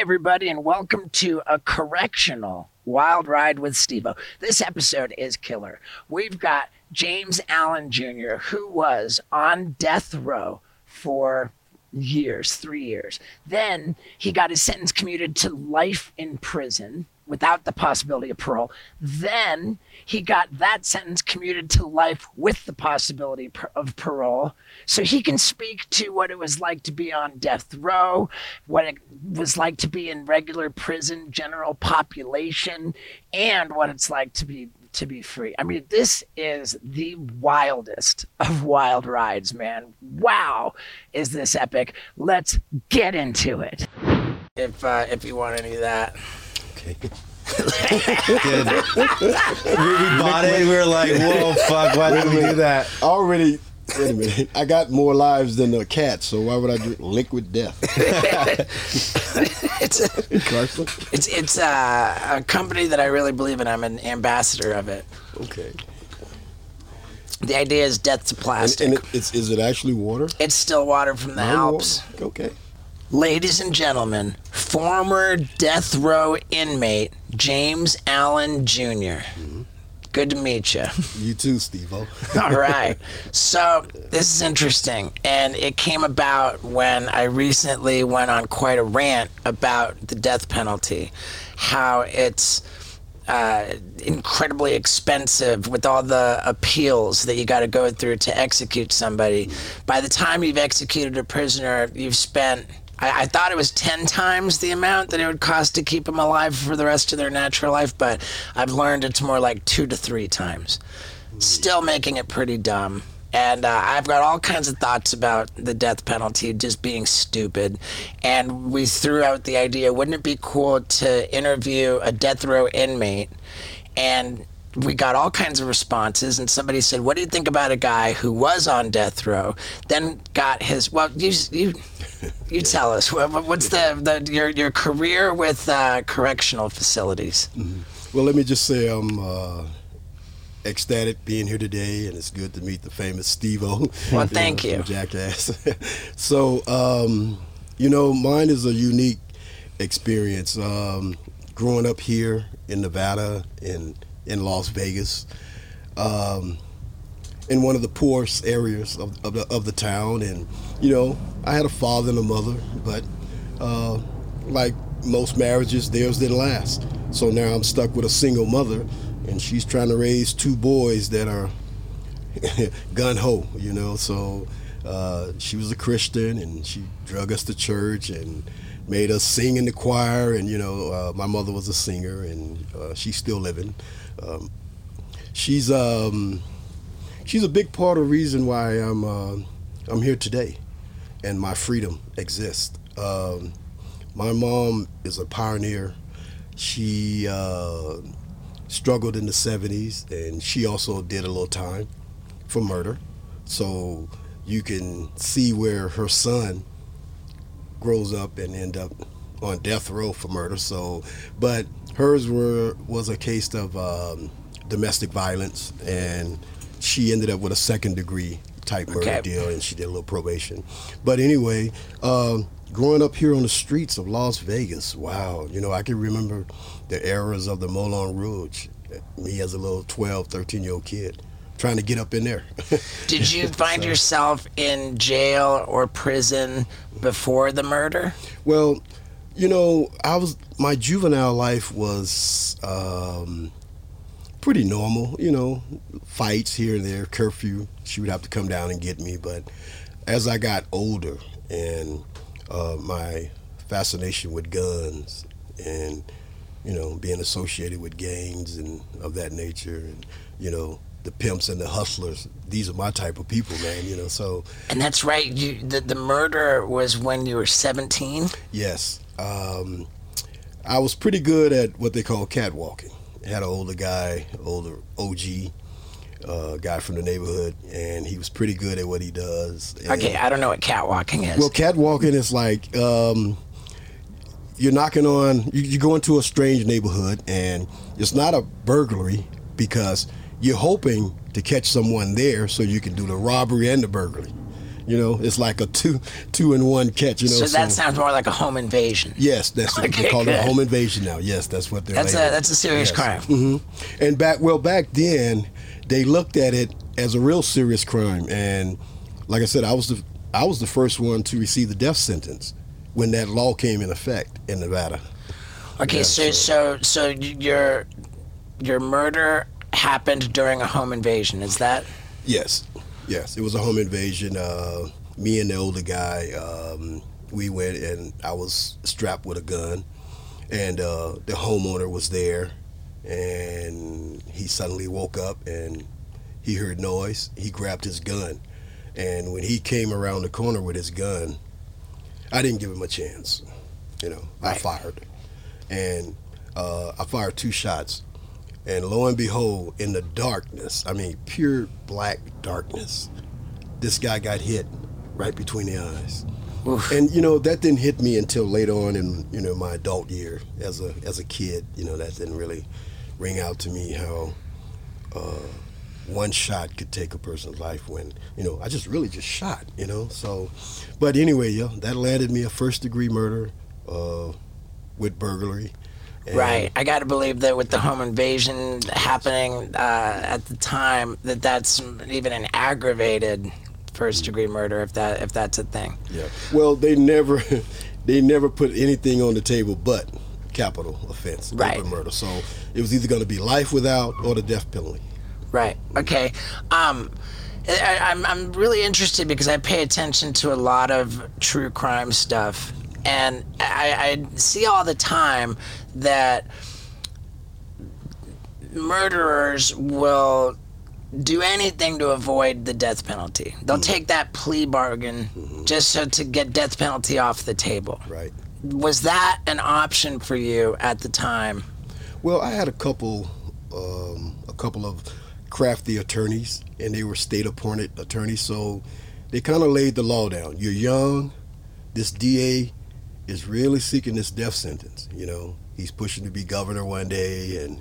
everybody, and welcome to a correctional wild ride with Steve-O. This episode is killer. We've got James Allen Jr., who was on death row for years, three years. Then he got his sentence commuted to life in prison without the possibility of parole. Then he got that sentence commuted to life with the possibility of parole. So he can speak to what it was like to be on death row, what it was like to be in regular prison, general population, and what it's like to be to be free. I mean, this is the wildest of wild rides, man. Wow, is this epic? Let's get into it. If uh, if you want any of that. Okay. Good. we, we bought it. We were like, "Whoa, fuck! Why did we do that?" Already. Wait a minute. I got more lives than a cat, so why would I drink liquid death? it's a, Carson? it's it's a, a company that I really believe in. I'm an ambassador of it. Okay. The idea is death to plastic. and it, it's is it actually water? it's still water from the Alps. Water? Okay. Ladies and gentlemen, former death row inmate James Allen Jr. Good to meet you. You too, Steve-O. All right. So this is interesting, and it came about when I recently went on quite a rant about the death penalty, how it's uh, incredibly expensive with all the appeals that you got to go through to execute somebody. By the time you've executed a prisoner, you've spent. I, I thought it was 10 times the amount that it would cost to keep them alive for the rest of their natural life, but I've learned it's more like two to three times still making it pretty dumb. And uh, I've got all kinds of thoughts about the death penalty just being stupid. And we threw out the idea wouldn't it be cool to interview a death row inmate? And we got all kinds of responses. And somebody said, What do you think about a guy who was on death row, then got his. Well, you, you, you tell us. What's the, the your, your career with uh, correctional facilities? Well, let me just say I'm uh, ecstatic being here today, and it's good to meet the famous Steve-O. Well, thank know, you. Jackass. so, um, you know, mine is a unique experience. Um, growing up here in Nevada, in in Las Vegas, um, in one of the poorest areas of, of, the, of the town, and you know, I had a father and a mother, but uh, like most marriages, theirs didn't last. So now I'm stuck with a single mother, and she's trying to raise two boys that are gun ho, you know. So uh, she was a Christian, and she drug us to church and made us sing in the choir. And you know, uh, my mother was a singer, and uh, she's still living. Um, she's um, she's a big part of the reason why I'm uh, I'm here today, and my freedom exists. Um, my mom is a pioneer. She uh, struggled in the 70s, and she also did a little time for murder. So you can see where her son grows up and end up on death row for murder. So, but hers were was a case of um, domestic violence, and she ended up with a second degree type murder Okay. deal, and she did a little probation. But anyway, um, growing up here on the streets of Las Vegas, wow, you know, I can remember the eras of the Moulin Rouge. Me as a little 12, 13 year old kid. Trying to get up in there. Did you find yourself in jail or prison before the murder? Well, you know, I was my juvenile life was um, pretty normal. You know, fights here and there, curfew. She would have to come down and get me. But as I got older and uh, my fascination with guns and you know being associated with gangs and of that nature, and you know the pimps and the hustlers. These are my type of people, man. You know, so And that's right. You, the, the murder was when you were 17. Yes. Um, I was pretty good at what they call catwalking. Had an older guy, older OG uh, guy from the neighborhood, and he was pretty good at what he does. And- Okay, I don't know what catwalking is. well, catwalking is like um, you're knocking on, you, you go into a strange neighborhood, and it's not a burglary because you're hoping to catch someone there so you can do the robbery and the burglary. You know, it's like a two two in one catch. You know, So that sounds more like a home invasion. Yes, that's what Okay, they call it a home invasion now. Yes, that's what they're. That's a that's a serious Yes. crime. hmm And back well back then, they looked at it as a real serious crime. And like I said, I was the I was the first one to receive the death sentence when that law came in effect in Nevada. Okay, Yeah, so so so your your murder happened during a home invasion. Is that Yes, yes, it was a home invasion. Uh, me and the older guy, um, we went and I was strapped with a gun, and uh, the homeowner was there, and he suddenly woke up and he heard noise. He grabbed his gun, and when he came around the corner with his gun, I didn't give him a chance. You know, I fired, and uh, I fired two shots. And lo and behold, in the darkness, I mean, pure black darkness, this guy got hit right between the eyes. Oof. And you know that didn't hit me until later on in you know my adult year as a as a kid. You know that didn't really ring out to me how uh, one shot could take a person's life when you know I just really just shot. You know so, but anyway, yeah, that landed me a first degree murder uh, with burglary. And- right? I got to believe that with the home invasion happening uh, at the time, that that's even an aggravated first degree murder, if that if that's a thing. Yeah. Well, they never, they never put anything on the table but capital offense, Right. open murder. So it was either going to be life without or the death penalty. Right. Okay. Um, I, I'm I'm really interested because I pay attention to a lot of true crime stuff, and I, I see all the time that murderers will do anything to avoid the death penalty. They'll take that plea bargain just so to get death penalty off the table. Right. Was that an option for you at the time? Well, I had a couple, um, a couple of crafty attorneys, and they were state-appointed attorneys. So they kind of laid the law down. You're young. This DA is really seeking this death sentence. You know, he's pushing to be governor one day, and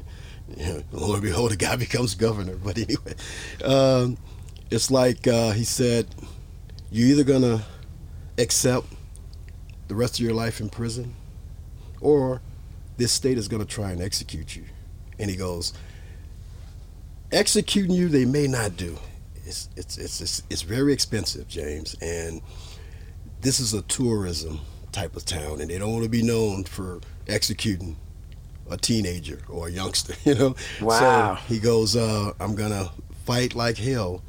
you know, lo and behold, the guy becomes governor. But anyway, um, it's like uh, he said, you're either gonna accept the rest of your life in prison, or this state is to try and execute you. And he goes, executing you, they may not do. It's, it's, it's, it's, it's very expensive, James. And this is a tourism type of town, and they don't want to be known for executing a teenager or a youngster, you know? Wow. So he goes, uh, I'm going to fight like hell,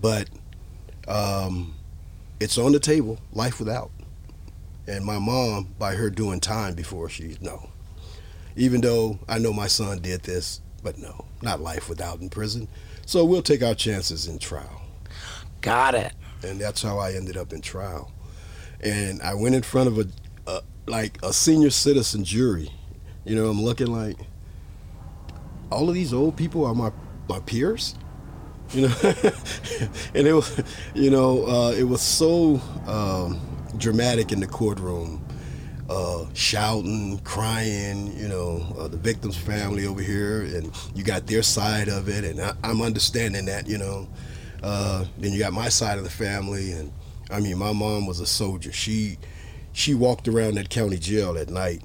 but um, it's on the table, life without. And my mom, by her doing time before she, no. Even though I know my son did this, but no, not life without in prison. So we'll take our chances in trial. Got it. And that's how I ended up in trial. And I went in front of a, a like a senior citizen jury. You know, I'm looking like all of these old people are my my peers. You know, and it was, you know, uh, it was so um, dramatic in the courtroom, uh, shouting, crying. You know, uh, the victim's family over here, and you got their side of it, and I, I'm understanding that. You know, uh, then you got my side of the family, and I mean, my mom was a soldier. She she walked around that county jail at night.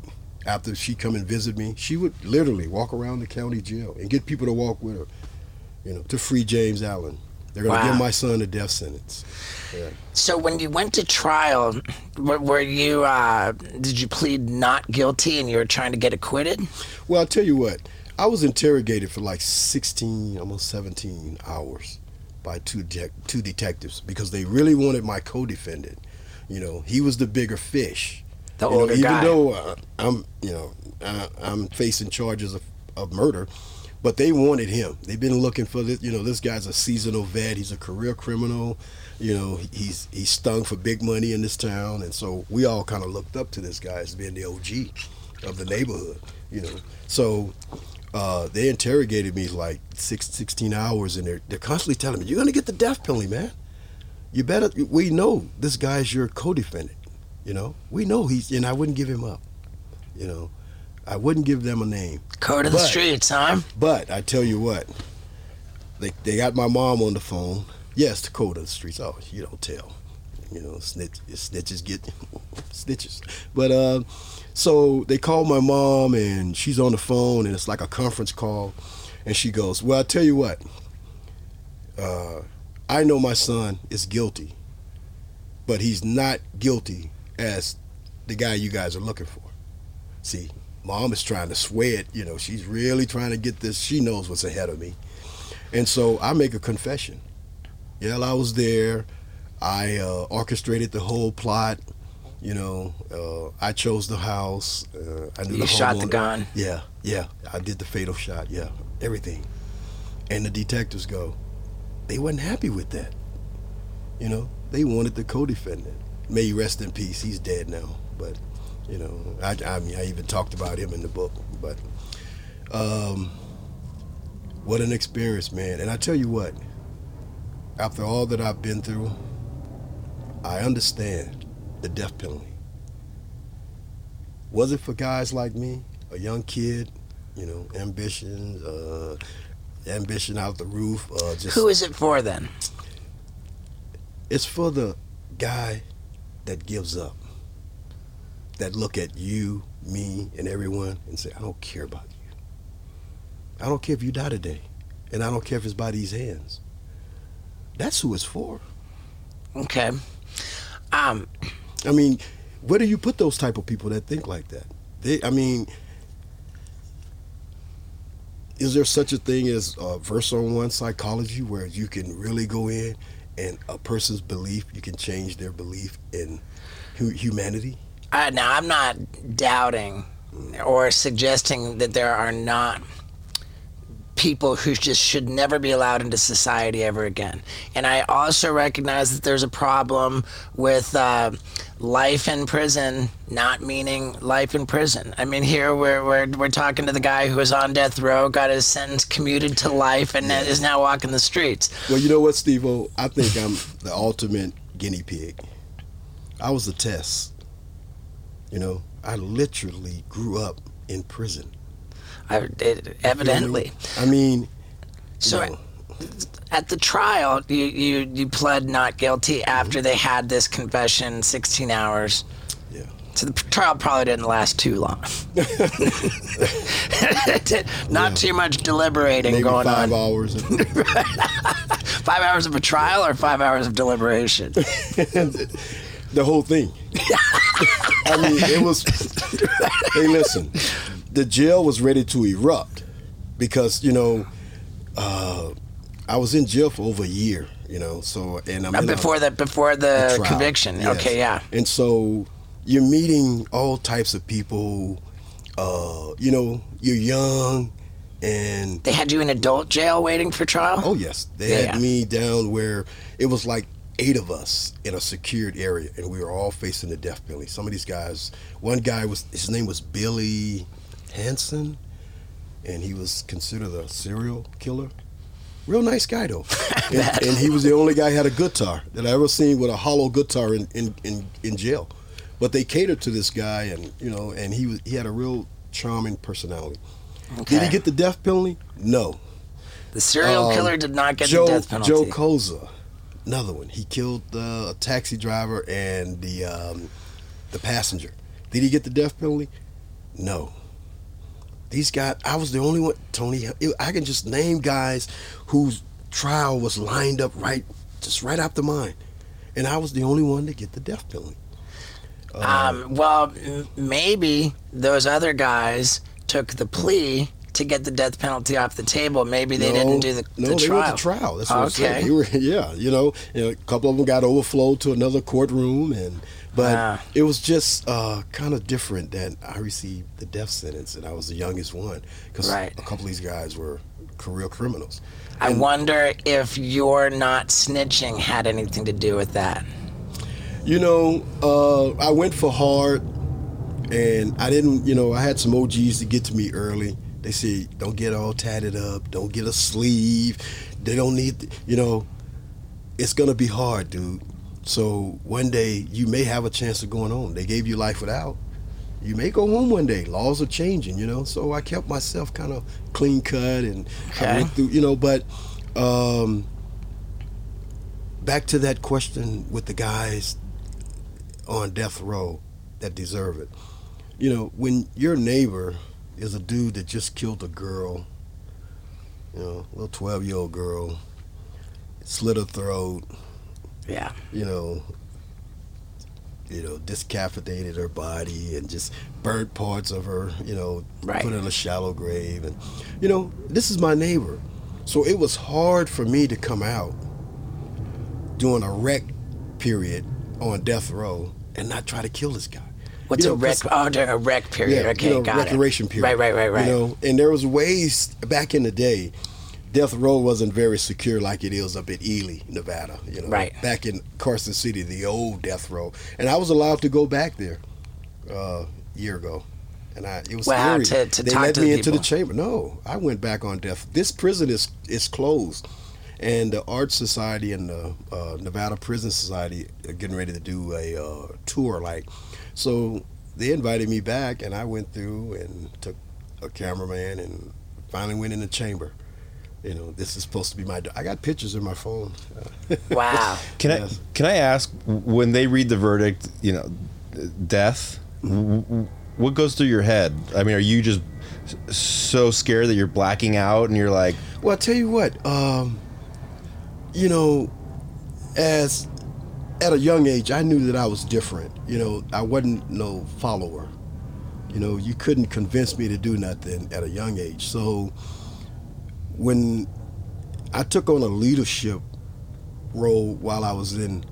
After she come and visit me, she would literally walk around the county jail and get people to walk with her, you know, to free James Allen. They're gonna Wow. give my son a death sentence. Yeah. So when you went to trial, were, were you uh, did you plead not guilty and you were trying to get acquitted? Well, I'll tell you what. I was interrogated for like 16, almost 17 hours by two de- two detectives because they really wanted my co-defendant. You know, he was the bigger fish. The You know, even guy. though uh, I'm, you know, uh, I'm facing charges of, of murder, but they wanted him. They've been looking for this. You know, this guy's a seasonal vet. He's a career criminal. You know, he's he's stung for big money in this town, and so we all kind of looked up to this guy as being the OG of the neighborhood. You know, so uh, they interrogated me like six, 16 hours, and they're they're constantly telling me, "You're gonna get the death penalty, man. You better. We know this guy's your co-defendant. You know, we know he's, and I wouldn't give him up. You know, I wouldn't give them a name. Code of the streets, huh? But I tell you what, they they got my mom on the phone. Yes, the code of the streets. Oh, you don't tell. You know, snitch, snitches get snitches. But uh, so they called my mom, and she's on the phone, and it's like a conference call, and she goes, "Well, I tell you what. Uh, I know my son is guilty, but he's not guilty as the guy you guys are looking for. See, mom is trying to sway it. You know, she's really trying to get this. She knows what's ahead of me. And so I make a confession. Yeah, I was there. I uh, orchestrated the whole plot. You know, uh, I chose the house. Uh, I knew You the shot the gun. Yeah, yeah. I did the fatal shot. Yeah, everything. And the detectives go, they wasn't happy with that. You know, they wanted the co-defendant. May he rest in peace. He's dead now. But you know, I, I mean, I even talked about him in the book. But um, what an experience, man! And I tell you what, after all that I've been through, I understand the death penalty. Was it for guys like me, a young kid, you know, ambitions, uh, ambition out the roof, uh, just Who is it for then? it's for the guy that gives up that look at you me and everyone and say i don't care about you i don't care if you die today and i don't care if it's by these hands that's who it's for Okay. Um, i mean where do you put those type of people that think like that? They i mean is there such a thing as uh, verse on one psychology where you can really go in and a person's belief you can change their belief in hu- humanity? I, now I'm not doubting or suggesting that there are not people who just should never be allowed into society ever again. And I also recognize that there's a problem with uh, life in prison not meaning life in prison. I mean, here we're, we're, we're talking to the guy who was on death row, got his sentence commuted to life, and is now walking the streets. Well, you know what, Steve O? I think I'm the ultimate guinea pig. I was a test. You know, I literally grew up in prison. I, it, evidently. I mean, So you know, at the trial, you, you, you pled not guilty mm-hmm. after they had this confession, 16 hours. yeah. So the trial probably didn't last too long. not too much deliberating Maybe going five on. hours. Five hours of a trial or five hours of deliberation? the whole thing. I mean, it was. hey, listen, the jail was ready to erupt because you know, uh, I was in jail for over a year. You know, so and I'm Uh, in a- before the before the, trial. conviction. Yes. Okay, yeah. And so you're meeting all types of people. Uh, you know, you're young, and They had you in adult jail waiting for trial. oh yes, they Yeah, had yeah. me down where it was like eight of us in a secured area, and we were all facing the death penalty. Some of these guys, one guy was his name was Billy Hanson, and he was considered a serial killer. Real nice guy though, and, and he was the only guy who had a guitar that I ever seen with a hollow guitar in, in, in, in jail. But they catered to this guy, and you know, and he was he had a real charming personality. Did he get the death penalty? No. The serial Um, killer did not get Joe the death penalty. Joe Koza, another one. He killed uh, a taxi driver and the um, the passenger. Did he get the death penalty? No. These guys, I was the only one. Tony, I can just name guys whose trial was lined up right, just right after mine, and I was the only one to get the death penalty. Um, well, m- maybe those other guys took the plea to get the death penalty off the table. Maybe they didn't do the, no, the they trial. went to trial. That's what I'm saying. Okay. Were, yeah, you know, you know, a couple of them got overflowed to another courtroom, and but it was just uh, kind of different that I received the death sentence, and I was the youngest one because Right. a couple of these guys were career criminals. I wonder if your not snitching had anything to do with that. You know, uh, I went for hard, and I didn't. You know, I had some OGs to get to me early. They say, "Don't get all tatted up. Don't get a sleeve. They don't need." You know, it's gonna be hard, dude. So one day you may have a chance of going home. They gave you life without. You may go home one day. Laws are changing, you know. So I kept myself kind of clean cut, and I went through, you know. But um, back to that question with the guys on death row that deserve it. You know, when your neighbor is a dude that just killed a girl, you know, little 12 year old girl, slit her throat, Yeah. you know, you know, discapitated her body and just burnt parts of her, you know, Right. put in a shallow grave. And, you know, this is my neighbor. So it was hard for me to come out during a rec period on death row and not try to kill this guy. What's You a know, rec? 'cause- Oh, a rec period. yeah, okay, you know, got recreation it. period. Right, right, right, right. You know, and there was ways back in the day. Death Row wasn't very secure like it is up at Ely, Nevada. You know, Right. back in Carson City, the old Death Row, and I was allowed to go back there uh, a year ago, and I it was Wow, scary. to- to they talk let to me the into the chamber. No, I went back on death. This prison is is closed, and the Art Society and the uh, Nevada Prison Society are getting ready to do a uh, tour. Like, so they invited me back, and I went through and took a cameraman and finally went in the chamber. You know, this is supposed to be my. I got pictures in my phone. Wow. Can Yes. I can I ask when they read the verdict, you know, death, w- w- what goes through your head? I mean, are you just so scared that you're blacking out and you're like, Well, I tell you what, um, you know, as at a young age, I knew that I was different. You know, I wasn't no follower. You know, you couldn't convince me to do nothing at a young age. So when I took on a leadership role while I was in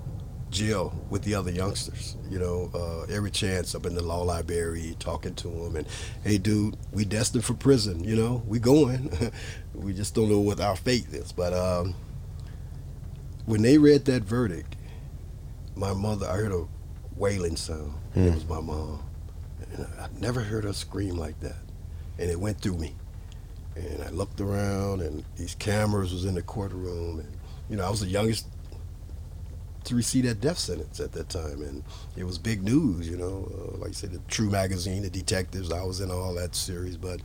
jail with the other youngsters. You know, uh, every chance up in the law library, talking to them, and hey, dude, we destined for prison. You know, we going. we just don't know what our fate is. But um, when they read that verdict, my mother, I heard a wailing sound. and It was my mom. And I never heard her scream like that, and it went through me. And I looked around, and these cameras was in the courtroom, and you know, I was the youngest to receive that death sentence at that time, and it was big news. You know, uh, like I said, the True magazine, the detectives. I was in all that series, but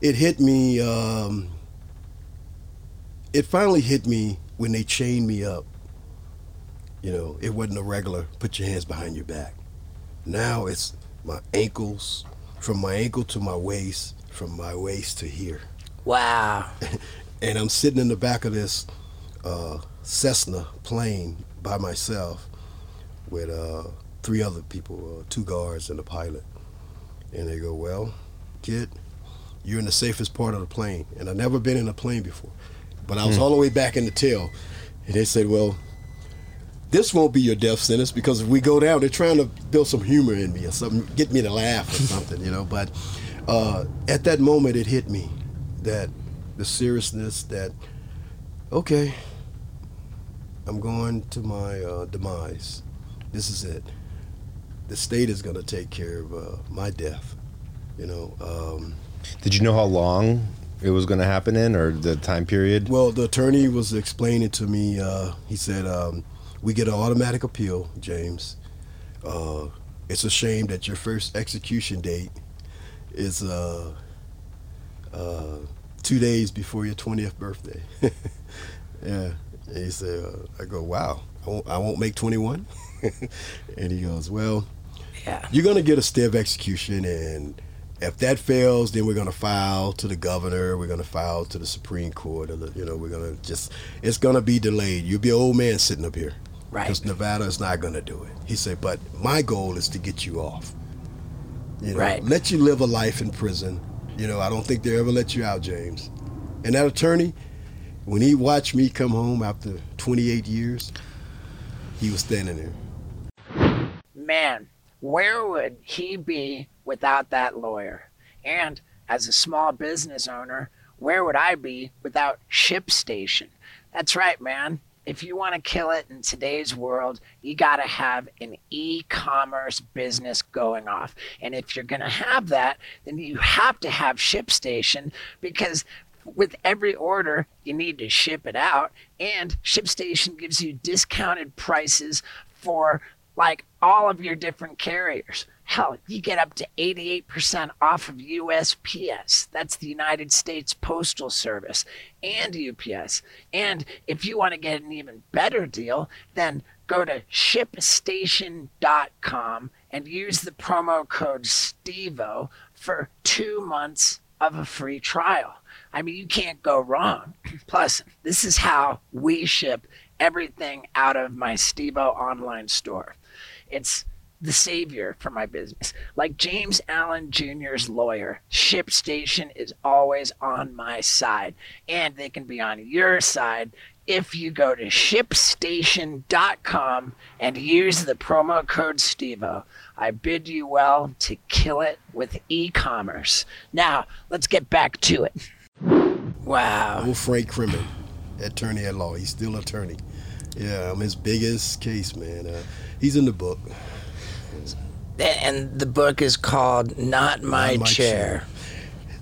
it hit me. Um, it finally hit me when they chained me up. You know, it wasn't a regular put your hands behind your back. Now it's my ankles, from my ankle to my waist, from my waist to here Wow. and I'm sitting in the back of this uh, Cessna plane by myself with uh, three other people, uh, two guards and a pilot. And they go, "Well, kid, you're in the safest part of the plane." And I've never been in a plane before, but I was all the way back in the tail. And they said, "Well." This won't be your death sentence because if we go down, they're trying to build some humor in me or something, get me to laugh or something, you know. But uh, at that moment, it hit me that the seriousness that okay i'm going to my uh, demise. This is it. The state is going to take care of uh, my death you know um, did you know how long it was going to happen in or the time period? well the attorney was explaining to me uh, he said um, we get an automatic appeal james. Uh, it's a shame that your first execution date is uh, uh, two days before your 20th birthday. yeah. And he said, uh, I go, wow, I won't, I won't make 21. and he goes, well, Yeah. you're going to get a stay of execution. And if that fails, then we're going to file to the governor. We're going to file to the Supreme Court. Or the, you know, we're going to just, it's going to be delayed. You'll be an old man sitting up here. Right. Because Nevada is not going to do it. He said, but my goal is to get you off. You know, Right. let you live a life in prison. You know, I don't think they ever let you out, James. And that attorney, when he watched me come home after 28 years, he was standing there. man, where would he be without that lawyer? And as a small business owner, where would I be without ShipStation? That's right, man. If you want to kill it in today's world, you got to have an e commerce business going off. And if you're going to have that, then you have to have ShipStation because with every order, you need to ship it out. And ShipStation gives you discounted prices for like all of your different carriers. Hell, you get up to 88% off of USPS. That's the United States Postal Service and UPS. And if you want to get an even better deal, then go to shipstation.com and use the promo code STEVEO for two months of a free trial. I mean, you can't go wrong. Plus, this is how we ship everything out of my Steve-O online store. It's the savior for my business. Like James Allen Jr.'s lawyer, ShipStation is always on my side, and they can be on your side if you go to shipstation.com and use the promo code STEVEO. I bid you well to kill it with e commerce. Now, let's get back to it. Wow. Old Frank Crimmon, attorney at law. He's still attorney. Yeah, I'm his biggest case, man. Uh, he's in the book. And the book is called Not My, Not My Chair.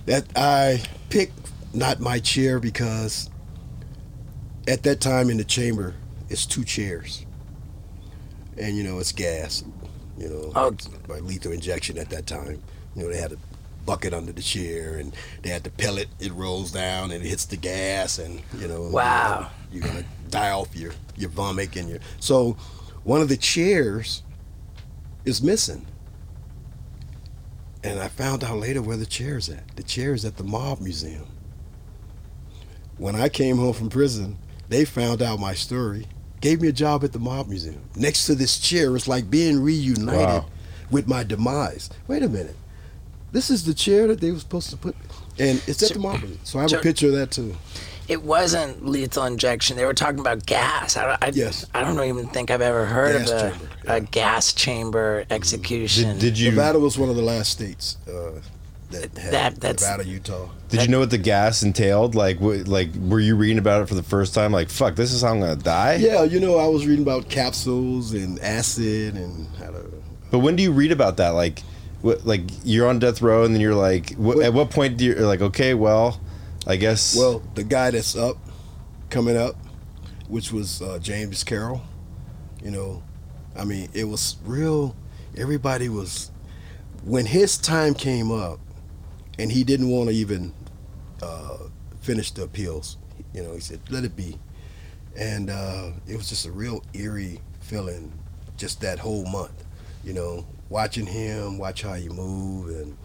That I picked not my chair because at that time in the chamber, it's two chairs, and you know it's gas. You know, Oh. by lethal injection at that time. You know they had a bucket under the chair, and they had the pellet. It rolls down and it hits the gas, and you know. Wow. You're gonna die off your your vomit and your. So, one of the chairs is missing. And I found out later where the chair is at. The chair is at the Mob Museum. When I came home from prison, they found out my story, gave me a job at the Mob Museum. Next to this chair, it's like being reunited Wow. with my demise. Wait a minute. This is the chair that they were supposed to put, and it's at the Mob Museum. So I have so- a picture of that too. It wasn't lethal injection. They were talking about gas. I, don't- I, Yes. I don't even think I've ever heard Gas of a, chamber, a gas chamber execution. Did, did you Nevada was one of the last states uh, that had That- that's- Nevada, Utah. did you know what the gas entailed? Like, what, like were you reading about it for the first time? Like, fuck, this is how I'm gonna die. Yeah, you know, I was reading about capsules and acid and how to. But when do you read about that? Like, what, like you're on death row, and then you're like, wh- Well- at what point do you you're like, okay, well, I guess. Well, the guy that's up, coming up, which was uh, James Carroll, you know, I mean, it was real. Everybody was, when his time came up, and he didn't want to even uh, finish the appeals, you know, he said, let it be. And uh, it was just a real eerie feeling just that whole month, you know, watching him, watch how he move, and,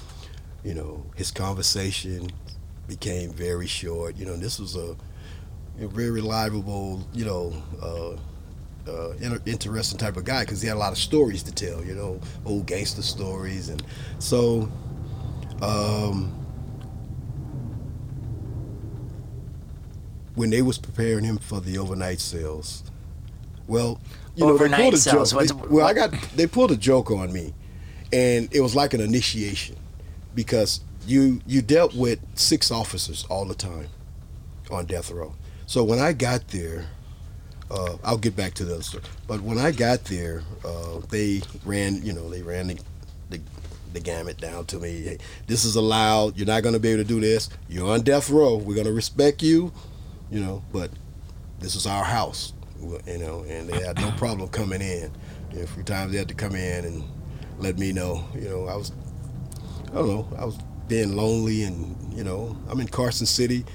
you know, his conversation became very short. You know, this was a, a very reliable, you know, uh, uh, inter- interesting type of guy because he had a lot of stories to tell. You know, old gangster stories, and so. Um, when they was preparing him for the overnight sales, well, you know, Overnight they pulled a sales, joke. They- well, I got they pulled a joke on me, and it was like an initiation because you you dealt with six officers all the time on death row. So when I got there, uh, I'll get back to the other story. But when I got there, uh, they ran, you know, they ran the, the, the gamut down to me. Hey, this is allowed. You're not going to be able to do this. You're on death row. We're going to respect you, you know. But this is our house, you know. And they had no problem coming in. You know, a few times they had to come in and let me know. You know, I was, I don't know, I was being lonely, and you know, I'm in Carson City.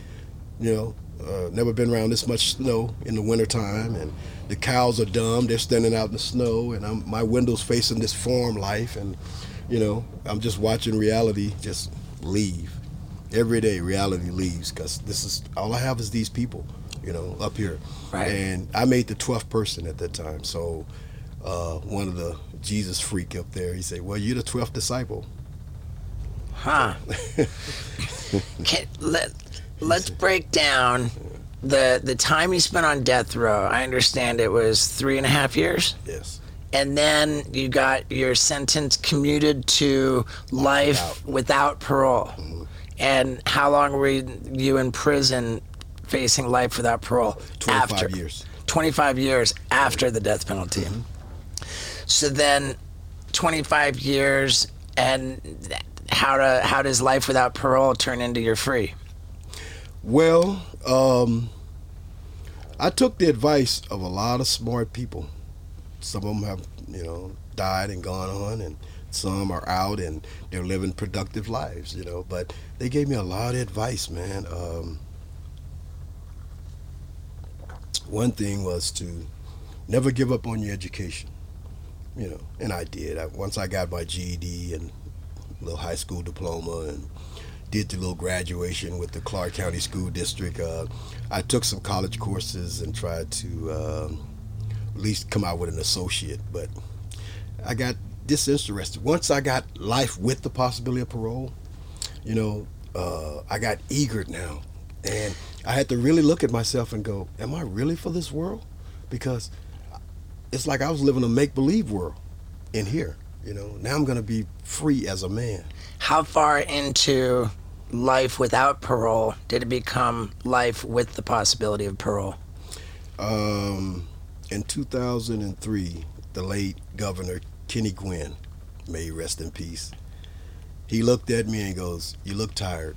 You know, uh, never been around this much snow in the wintertime, and the cows are dumb. They're standing out in the snow, and I'm, my window's facing this farm life, and you know, I'm just watching reality just leave. Every day, reality leaves because this is all I have is these people, you know, up here. Right. And I made the 12th person at that time. So uh, one of the Jesus freak up there, he said, "Well, you're the 12th disciple." Huh. Can, let, let's break down the the time you spent on death row. I understand it was three and a half years, Yes. and then you got your sentence commuted to life without parole. Mm-hmm. And how long were you in prison facing life without parole? 25 after years. 25 years after the death penalty. Mm-hmm. So then 25 years and how to how does life without parole turn into you're free? Well, um, I took the advice of a lot of smart people. Some of them have you know, died and gone on, and some are out and they're living productive lives, you know. But they gave me a lot of advice, man. Um, one thing was to never give up on your education, you know, and I did. I, once I got my GED and little high school diploma and did the little graduation with the Clark County School District. Uh, I took some college courses and tried to uh, at least come out with an associate, but I got disinterested. Once I got life with the possibility of parole, you know, uh, I got eager now, and I had to really look at myself and go, "Am I really for this world?" Because it's like I was living a make believe world in here. You know, now I'm going to be free as a man. How far into life without parole did it become life with the possibility of parole? Um, in 2003, the late Governor Kenny Guinn, may he rest in peace, he looked at me and goes, "You look tired."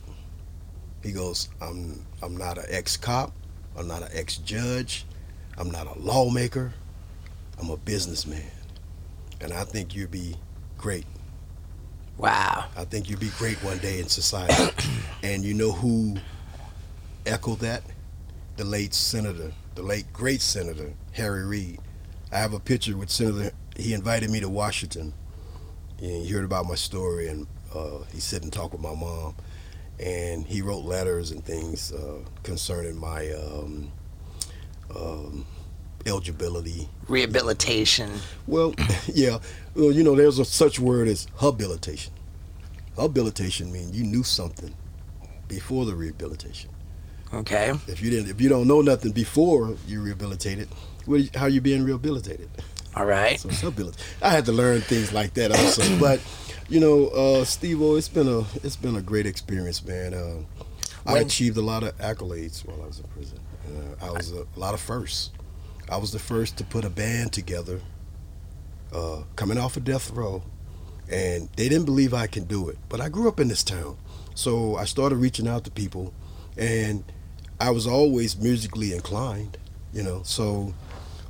He goes, "I'm I'm not an ex-cop. I'm not an ex-judge. I'm not a lawmaker. I'm a businessman, and I think you'd be great Wow. I think you'd be great one day in society. and you know who echoed that? The late senator, the late great senator, Harry Reid. I have a picture with Senator. He invited me to Washington. And he heard about my story, and uh, he sat and talked with my mom. And he wrote letters and things uh, concerning my um, um, eligibility. Rehabilitation. Well, yeah. Well, you know, there's a such word as habilitation. Habilitation means you knew something before the rehabilitation. Okay. If you didn't, if you don't know nothing before you rehabilitated, what, how you being rehabilitated? All right. So it's habilitation. I had to learn things like that also. but you know, uh, Steve, it's been a it's been a great experience, man. Uh, I achieved a lot of accolades while I was in prison. Uh, I was a, a lot of firsts. I was the first to put a band together, uh, coming off of death row, and they didn't believe I can do it. But I grew up in this town, so I started reaching out to people, and I was always musically inclined, you know. So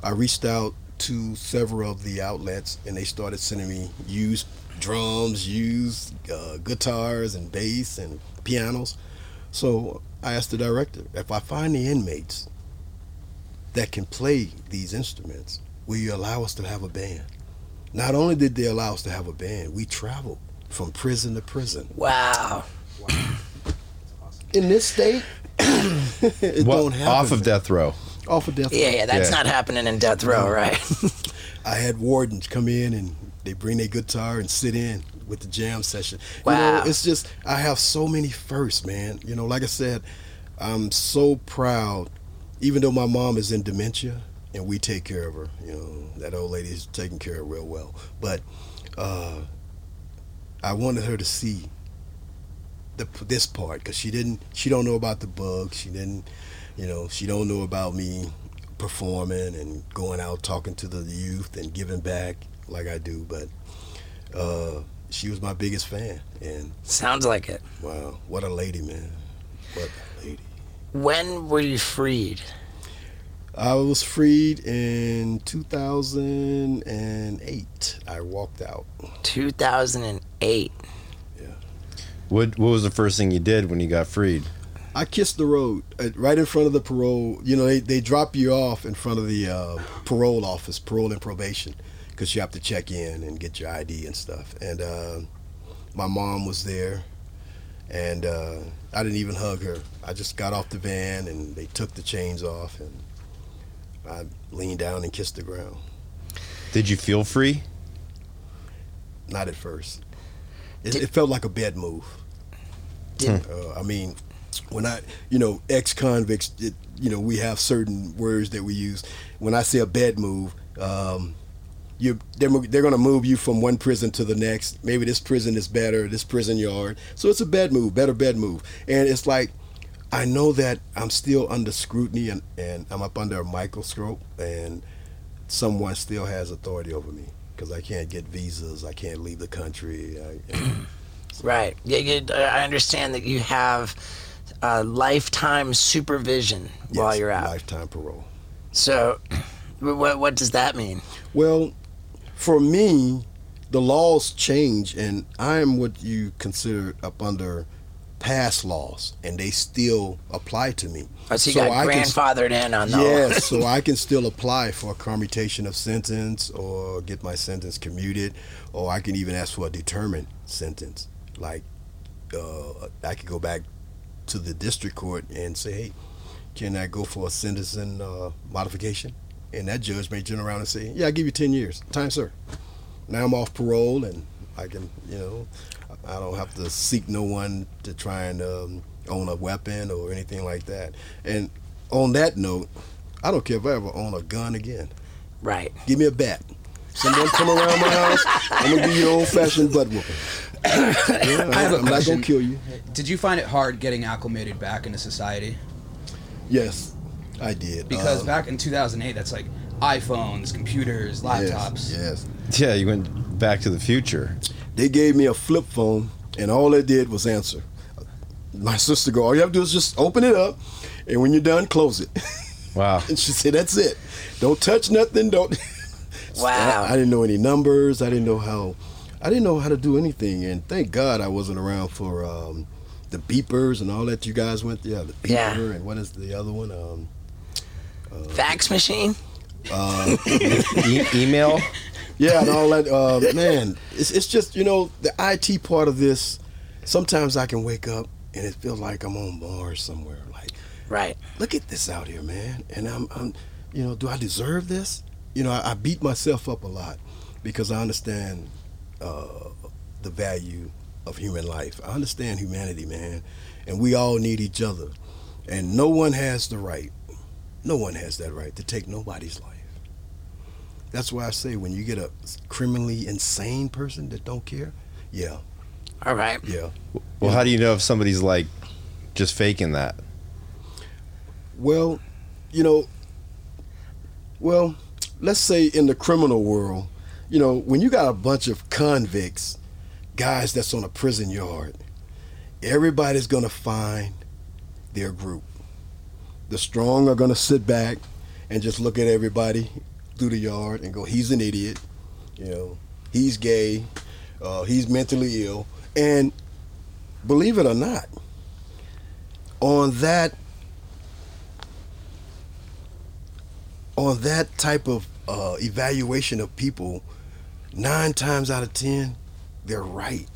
I reached out to several of the outlets, and they started sending me used drums, used uh, guitars, and bass and pianos. So I asked the director if I find the inmates that can play these instruments, will you allow us to have a band? Not only did they allow us to have a band, we traveled from prison to prison. Wow. In this state, it What- don't happen. off of death row. Off of death. Yeah, row. yeah, that's Yeah. not happening in death row, right? I had wardens come in and they bring their guitar and sit in with the jam session. Wow. You know, it's just I have so many firsts, man. You know, like I said, I'm so proud. Even though my mom is in dementia and we take care of her, you know, that old lady is taken care of real well. But uh, I wanted her to see the this part because she didn't. She don't know about the bug. She didn't. You know, she don't know about me performing and going out talking to the youth and giving back like I do. But uh, she was my biggest fan, and Sounds like it. wow, what a lady, man! What a lady. When were you freed? I was freed in 2008. I walked out. 2008. Yeah. What What was the first thing you did when you got freed? I kissed the road uh, right in front of the parole. You know, they, they drop you off in front of the uh, parole office, parole and probation, because you have to check in and get your ID and stuff. And uh, my mom was there, and uh, I didn't even hug her. I just got off the van, and they took the chains off, and I leaned down and kissed the ground. Did you feel free? Not at first. It, Did- it felt like a bad move. Did, Uh, I mean, when I, you know, ex-convicts, you know, we have certain words that we use. When I say a bed move, um, you they're, they're going to move you from one prison to the next. Maybe this prison is better, this prison yard. So it's a bed move, better bed move. And it's like, I know that I'm still under scrutiny and, and I'm up under a microscope and someone still has authority over me because I can't get visas. I can't leave the country. I, right. Yeah, you, I understand that you have uh, lifetime supervision while you're out. Lifetime parole. So, what what does that mean? Well, for me, the laws change, and I am what you consider up under past laws, and they still apply to me. Oh, so you got I can- grandfathered in on those. Yes, so I can still apply for a commutation of sentence or get my sentence commuted, or I can even ask for a determined sentence. Like, uh, I could go back to the district court and say, hey, can I go for a sentencing uh, modification? And that judge may turn around and say, yeah, I'll give you 10 years. Time, sir. Now I'm off parole and I can, you know, I don't have to seek no one to try and um, own a weapon or anything like that. And on that note, I don't care if I ever own a gun again. Right. Give me a bat. Someone come around my house, I'm gonna give you an old fashioned butt whooping. Yeah, I have a I'm not gonna kill you. Did you find it hard getting acclimated back into society? Yes, I did. Because Um, back in 2008, that's like iPhones, computers, laptops. Yes, yes. Yeah, you went back to the future. They gave me a flip phone, and all it did was answer. My sister go, all you have to do is just open it up, and when you're done, close it. Wow. And she said, "That's it. Don't touch nothing. Don't." Wow. I, I didn't know any numbers. I didn't know how. I didn't know how to do anything. And thank God I wasn't around for um, the beepers and all that you guys went. through. Yeah, the beeper Yeah. and what is the other one? Um, Fax machine. uh, E- email. yeah, and all that. Uh, man, it's it's just you know the IT part of this. Sometimes I can wake up and it feels like I'm on Mars somewhere. Like Right. look at this out here, man. And I'm, I'm you know, do I deserve this? You know, I, I beat myself up a lot because I understand uh, the value of human life. I understand humanity, man, and we all need each other. And no one has the right, no one has that right to take nobody's life. That's why I say when you get a criminally insane person that don't care, yeah, All right. yeah. Well, how do you know if somebody's like just faking that? Well, you know, well, let's say in the criminal world, you know, when you got a bunch of convicts, guys that's on a prison yard, everybody's going to find their group. The strong are going to sit back and just look at everybody through the yard and go, he's an idiot, you know, he's gay, uh, he's mentally ill. And believe it or not, on that on that type of uh, evaluation of people, nine times out of ten, they're right.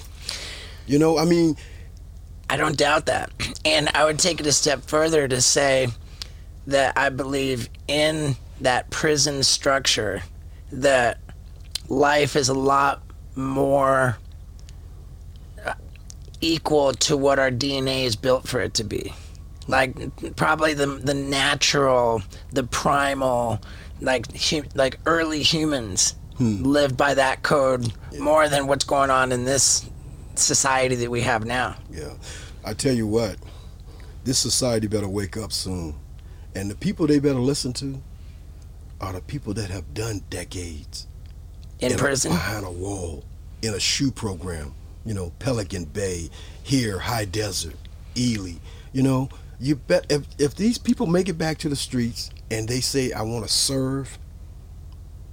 You know, I mean, I don't doubt that. And I would take it a step further to say that I believe in that prison structure that life is a lot more uh, equal to what our DNA is built for it to be. Like probably the the natural, the primal, like hu- like early humans lived by that code more than what's going on in this society that we have now. yeah, I tell you what, this society better wake up soon, and the people they better listen to are the people that have done decades In a- prison. behind a wall in a shoe program. You know, Pelican Bay, here, High Desert, Ely. You know, you bet if if these people make it back to the streets and they say I want to serve,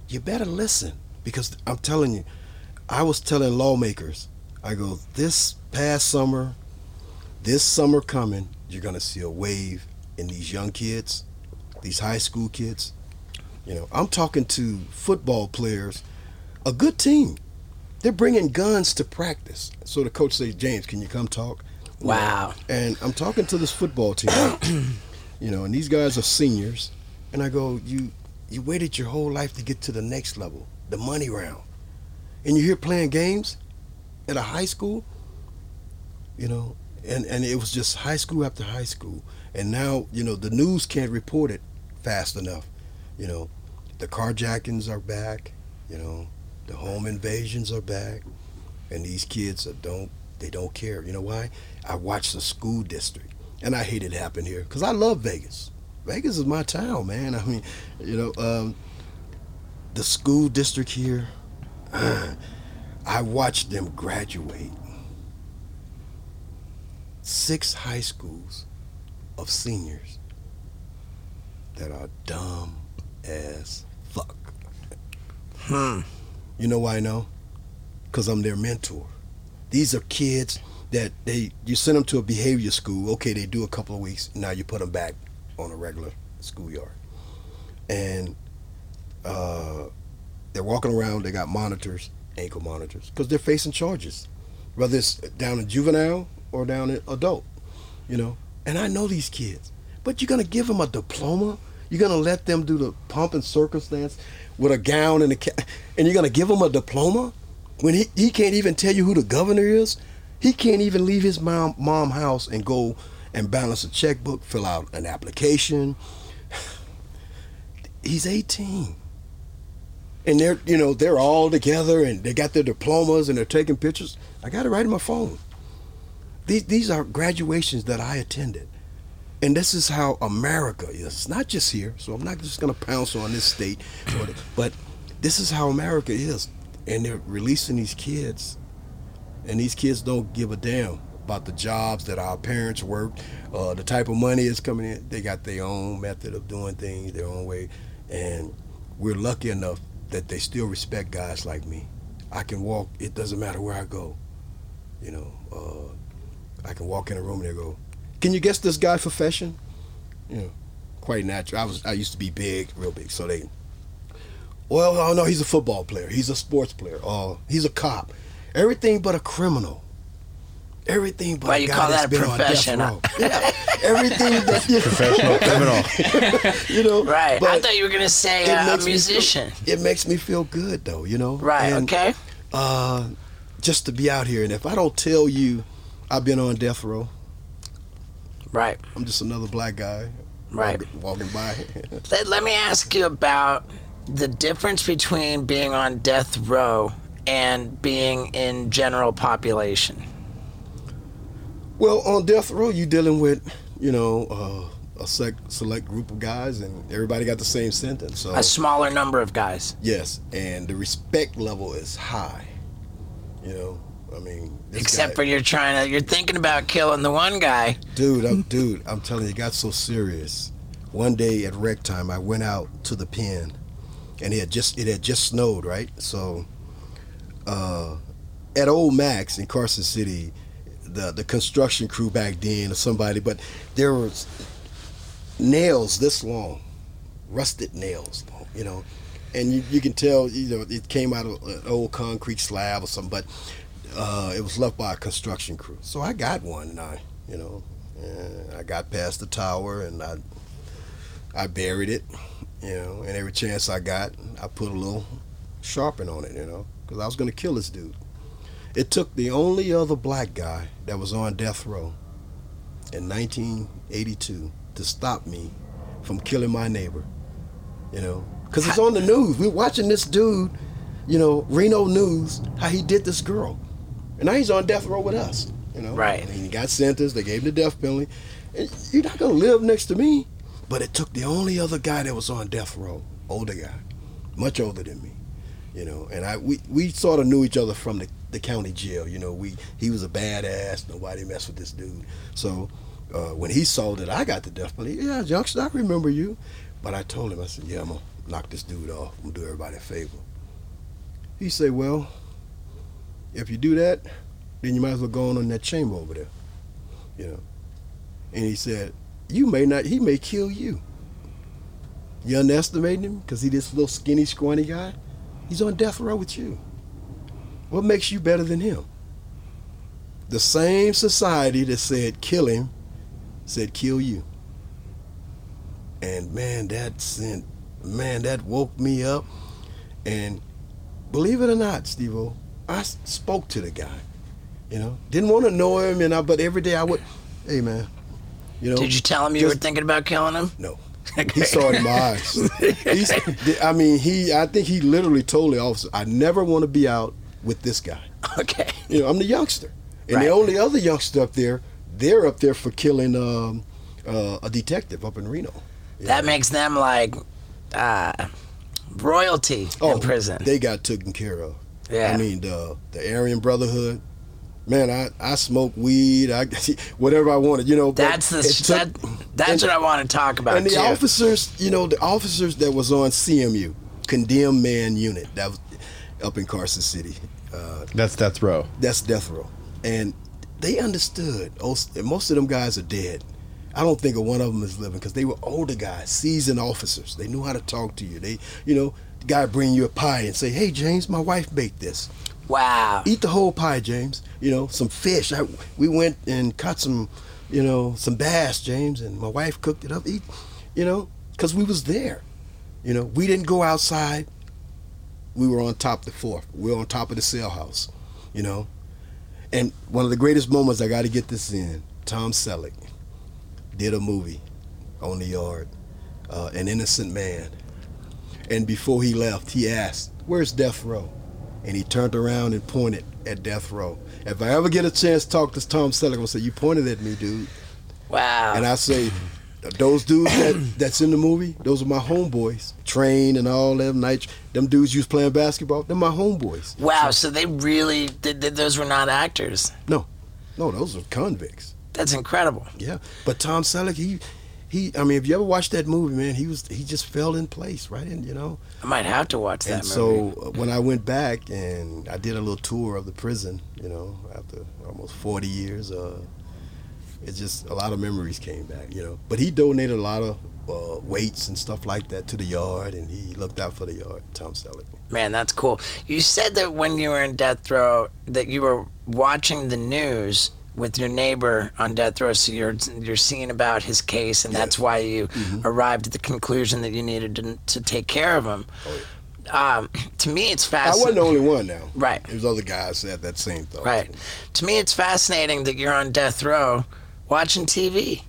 you better listen because I'm telling you, I was telling lawmakers, I go this past summer, this summer coming, you're gonna see a wave in these young kids, these high school kids. You know, I'm talking to football players, a good team. They're bringing guns to practice. So the coach says, James, can you come talk? You know, Wow. and I'm talking to this football team, you know, and these guys are seniors. And I go, you you waited your whole life to get to the next level, the money round. And you're here playing games at a high school, you know, and, and it was just high school after high school. And now, you know, the news can't report it fast enough. You know, the carjackings are back, you know, the home invasions are back, and these kids don't they don't care. You know why? I watch the school district, and I hate it happen here because I love Vegas. Vegas is my town, man. I mean, you know, um, the school district here. I watched them graduate. Six high schools of seniors that are dumb as fuck. Hmm. You know why I know? Because I'm their mentor. These are kids that they you send them to a behavior school. Okay, they do a couple of weeks. Now you put them back on a regular schoolyard, and uh, they're walking around. They got monitors, ankle monitors, because they're facing charges, whether it's down in juvenile or down in adult. You know, and I know these kids, but you're gonna give them a diploma. You're gonna let them do the pump and circumstance with a gown and a ca- and you're gonna give them a diploma when he, he can't even tell you who the governor is. He can't even leave his mom mom house and go and balance a checkbook, fill out an application. He's 18. And they're you know, they're all together and they got their diplomas and they're taking pictures. I got it right in my phone. These these are graduations that I attended. And this is how America is. It's not just here, so I'm not just gonna pounce on this state, but, but this is how America is. And they're releasing these kids, and these kids don't give a damn about the jobs that our parents worked, uh, the type of money is coming in. They got their own method of doing things, their own way, and we're lucky enough that they still respect guys like me. I can walk. It doesn't matter where I go. You know, uh, I can walk in a room and they go, "Can you guess this guy's profession?" You know, quite natural. I was. I used to be big, real big. So they, well, oh no, he's a football player. He's a sports player. Oh, he's a cop. Everything but a criminal. Everything but Why a you guy call that a been profession? row. Yeah, everything that you Professional criminal. you know. Right. I thought you were gonna say it uh, a makes feel- musician. it makes me feel good though, you know. Right. And, okay. Uh, just to be out here, and if I don't tell you, I've been on death row. Right. I'm just another black guy. Right. Walking, walking by. Let, let me ask you about the difference between being on death row and being in general population. well, on death row, you're dealing with, you know, uh, a sec- select group of guys, and everybody got the same sentence. So A smaller number of guys. yes, and the respect level is high. You know, I mean, Except guy- for you're trying to, you're thinking about killing the one guy. dude, I'm, dude, I'm telling you, it got so serious. One day at rec time, I went out to the pen, and it had just it had just snowed, right? So, uh, at Old Max in Carson City, the the construction crew back then or somebody, but there was nails this long, rusted nails, you know, and you, you can tell, you know, it came out of an old concrete slab or something, but uh, it was left by a construction crew. So I got one, and I, you know, and I got past the tower, and I, I buried it, you know, and every chance I got, I put a little sharpen on it, you know, because I was gonna kill this dude. It took the only other black guy that was on death row in 1982 to stop me from killing my neighbor, you know, because it's on the news. We're watching this dude, you know, Reno News, how he did this girl. And now he's on death row with us, you know. Right. And he got sentenced. They gave him the death penalty. And you're not going to live next to me. But it took the only other guy that was on death row, older guy, much older than me, you know. And I we, we sort of knew each other from the, the county jail, you know. We He was a badass. Nobody messed with this dude. So uh, when he saw that I got the death penalty, yeah, youngster, I remember you. But I told him, I said, yeah, I'm going to knock this dude off. I'm to do everybody a favor. He said, well, if you do that, then you might as well go on in that chamber over there, you know. And he said, you may not, he may kill you. You underestimating him because he this little skinny, scrawny guy? He's on death row with you. What makes you better than him? The same society that said kill him said kill you. And man, that sent, man, that woke me up. And believe it or not, Steve I spoke to the guy. You know, didn't want to know him, and I, but every day I would, hey man, you know. Did you tell him you just- were thinking about killing him? No. Okay. He saw it in my eyes. He's, I mean, he. I think he literally told the officer, "I never want to be out with this guy." Okay. You know, I'm the youngster, and Right. the only other youngster up there, they're up there for killing um, uh, a detective up in Reno. That know. makes them like uh, royalty in prison. Oh, They got taken care of. Yeah. I mean, the the Aryan Brotherhood. Man, I, I smoke weed. I whatever I wanted. You know. that's the it took- that, that's and- what I want to talk about and the too. officers, you know, the officers that was on CMU, condemned man unit. That was, up in Carson City. Uh, That's death row. that's death row, and they understood. Most most of them guys are dead. I don't think of one of them is living because they were older guys, seasoned officers. They knew how to talk to you. They, you know, the guy bring you a pie and say, "Hey, James, my wife baked this. Wow. Eat the whole pie, James. You know, some fish. I, we went and caught some, you know, some bass, James, and my wife cooked it up. Eat, you know, because we was there. You know, we didn't go outside. We were on top of the fourth. We were on top of the cell house. You know, and one of the greatest moments I got to get this in. Tom Selleck did a movie on the yard, uh, an innocent man, and before he left, he asked, "Where's Death Row?" And he turned around and pointed at Death Row. If I ever get a chance to talk to Tom Selleck, I'm gonna say, "You pointed at me, dude." Wow. And I say, those dudes that, that's in the movie, those are my homeboys. Train and all them night, them dudes used playing basketball, they're my homeboys. wow. So they really did, did. Those were not actors. No, no, those are convicts. That's incredible. Yeah, but Tom Selleck, he, he. I mean, if you ever watched that movie, man, he was he just fell in place, right? And you know, I might have to watch that and movie. so uh, when I went back and I did a little tour of the prison, you know, after almost 40 years, uh, it's just a lot of memories came back, you know. But he donated a lot of uh, weights and stuff like that to the yard, and he looked out for the yard. Tom Selleck. Man, that's cool. You said that when you were in death row that you were watching the news with your neighbor on death row, so you're you're seeing about his case, and that's why you arrived at the conclusion that you needed to, to take care of him. Um, to me, it's fascinating. I wasn't the only one now. Right. There's other guys that had that same thought. Right. To me, it's fascinating that you're on death row watching TV.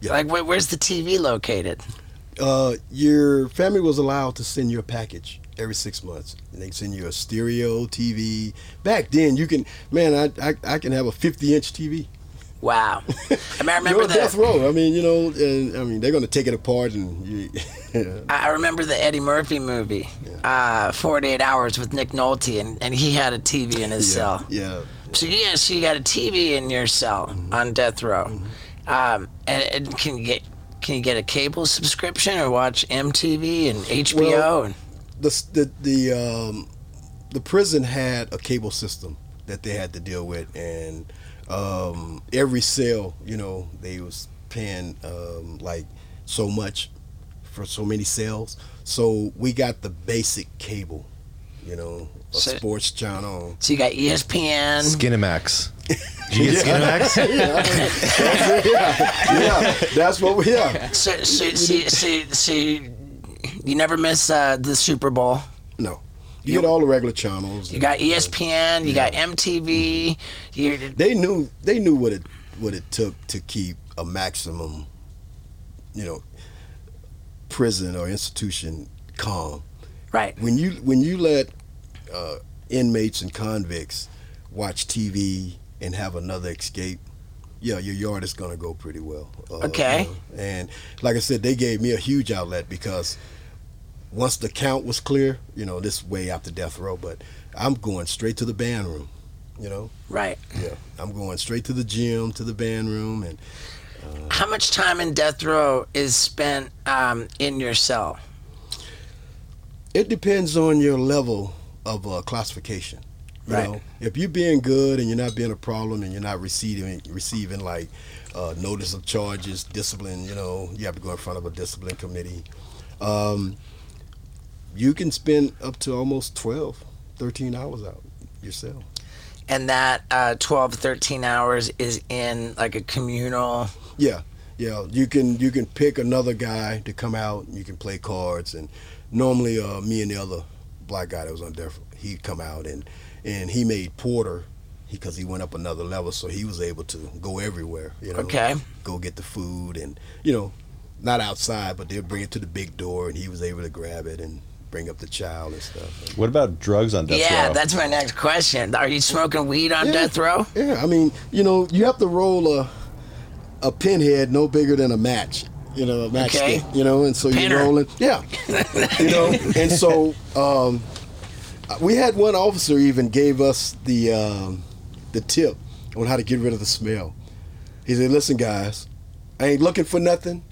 Yeah. Like, where, where's the TV located? Uh, your family was allowed to send you a package every six months. And they send you a stereo TV. Back then, you can, man, I, I, I can have a 50 inch TV. Wow. I mean, I You're remember on death row. I mean, you know, and, I mean, they're going to take it apart and you, I I remember the Eddie Murphy movie, uh, 48 Hours with Nick Nolte, and, and he had a TV in his cell. yeah. So yeah, so you got a TV in your cell Mm-hmm. on death row. Um, and, and can you get can you get a cable subscription or watch MTV and HBO? Well- and, The the the um, the prison had a cable system that they had to deal with, and um, every cell, you know, they was paying um, like so much for so many cells. So we got the basic cable, you know, a So- sports channel. so you got ESPN. Skinemax. Did you get Skinemax? yeah, that's what we yeah. So so so, so, so you, never miss uh, the Super Bowl. No, you get all the regular channels. You got ESPN. You got MTV. You, they knew they knew what it what it took to keep a maximum, you know, prison or institution calm. right. When you when you let uh, inmates and convicts watch TV and have another escape, yeah, your yard is gonna go pretty well. Uh, Okay. and like I said, they gave me a huge outlet because once the count was clear, you know, this way after death row, but I'm going straight to the band room. You know, Right. yeah, I'm going straight to the gym, to the band room, and How much time in death row is spent um, in your cell? it depends on your level of uh, classification. You Right. know, if you're being good and you're not being a problem and you're not receiving receiving like uh, notice of charges, discipline, you know, you have to go in front of a discipline committee. Um, you can spend up to almost 12, 13 hours out yourself. And that uh, 12, 13 hours is in like a communal. Yeah, yeah. You can you can pick another guy to come out. and You can play cards, and normally uh, me and the other black guy that was on there, he'd come out and and he made porter because he went up another level, so he was able to go everywhere. You know, Okay. go get the food and you know, not outside, but they'd bring it to the big door, and he was able to grab it and bring up the child and stuff. What about drugs on death yeah, row? Yeah, that's my next question. Are you smoking weed on Yeah. death row? Yeah, I mean, you know, you have to roll a a pinhead no bigger than a match. You know, a matchstick. Okay. You know, and so Pinner. you're rolling. Yeah. you know, and so um, we had one officer even gave us the um, the tip on how to get rid of the smell. He said, "Listen, guys, I ain't looking for nothing,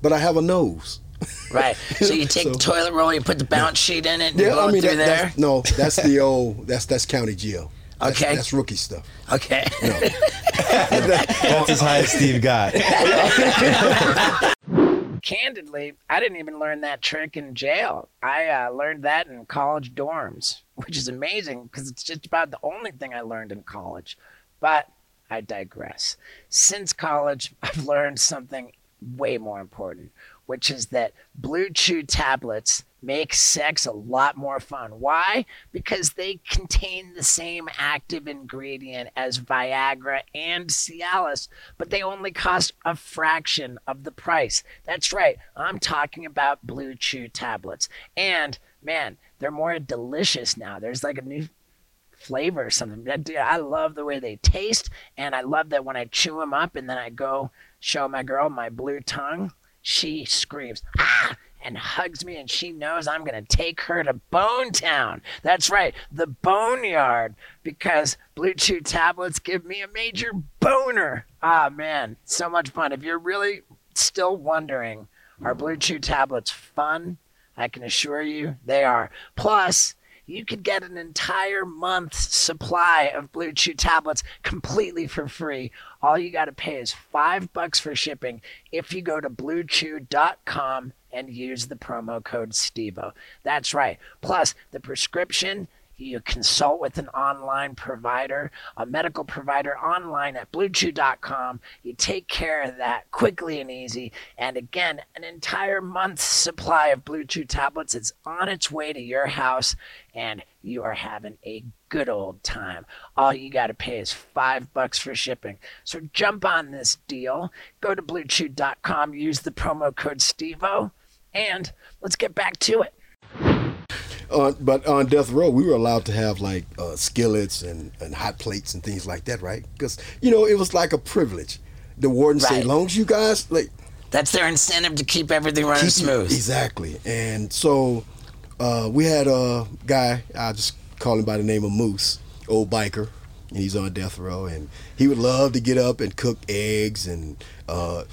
but I have a nose. Right. So you take So- the toilet roll, and you put the bounce sheet in it, and Yeah, blow I mean through that, there. that's, no, that's the old that's that's county jail. That's, Okay. that's rookie stuff. Okay. That's as high as Steve got. Candidly, I didn't even learn that trick in jail. I uh, learned that in college dorms, which is amazing because it's just about the only thing I learned in college. But I digress. Since college, I've learned something way more important, which is that Blue Chew tablets make sex a lot more fun. Why? Because they contain the same active ingredient as Viagra and Cialis, but they only cost a fraction of the price. That's right, I'm talking about Blue Chew tablets. And man, they're more delicious now. There's like a new flavor or something. I love the way they taste, and I love that when I chew them up and then I go show my girl my blue tongue, she screams ah and hugs me, and she knows I'm gonna take her to Bone Town. That's right, the Boneyard, because Blue Chew tablets give me a major boner. Ah man, so much fun. If you're really still wondering, are Blue Chew tablets fun? I can assure you they are. Plus, you could get an entire month's supply of Blue Chew tablets completely for free. All you got to pay is five bucks for shipping if you go to bluechew.com and use the promo code STEVEO. That's right. Plus, the prescription. You consult with an online provider, a medical provider online at bluechew.com. You take care of that quickly and easy. And again, an entire month's supply of Blue Chew tablets is on its way to your house, and you are having a good old time. All you got to pay is five bucks for shipping. So jump on this deal. Go to bluechew.com, use the promo code STEVEO, and let's get back to it. On, but on death row, we were allowed to have like uh, skillets and, and hot plates and things like that, right? Because you know it was like a privilege. The warden said, Right. "As long as you guys like That's their incentive to keep everything running keep- smooth. exactly." And so uh, we had a guy. I just call him by the name of Moose, old biker, and he's on death row, and he would love to get up and cook eggs. And uh,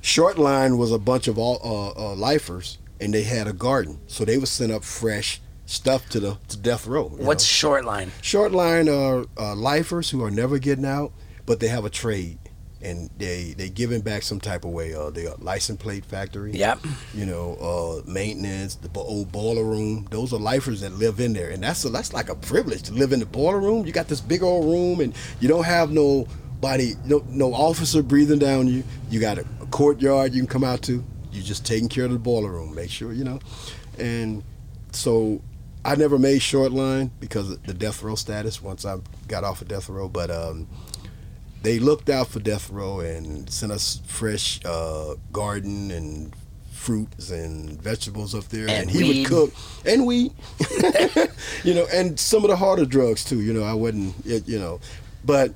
short line was a bunch of all uh, uh, lifers, and they had a garden, so they would send up fresh stuff to the to death row. What's know. short line? Short line are uh, lifers who are never getting out, but they have a trade, and they they giving back some type of way. Uh, they are license plate factory. Yep. You know, uh, maintenance, the old boiler room. Those are lifers that live in there, and that's a, that's like a privilege to live in the boiler room. You got this big old room, and you don't have nobody, no no officer breathing down you. You got a, a courtyard you can come out to. You're just taking care of the boiler room. Make sure you know, and so I never made short line because of the death row status once I got off of death row, but um, they looked out for death row and sent us fresh uh, garden and fruits and vegetables up there, and, And he would cook. And we, you know, and some of the harder drugs too. You know, I wouldn't, it- you know, but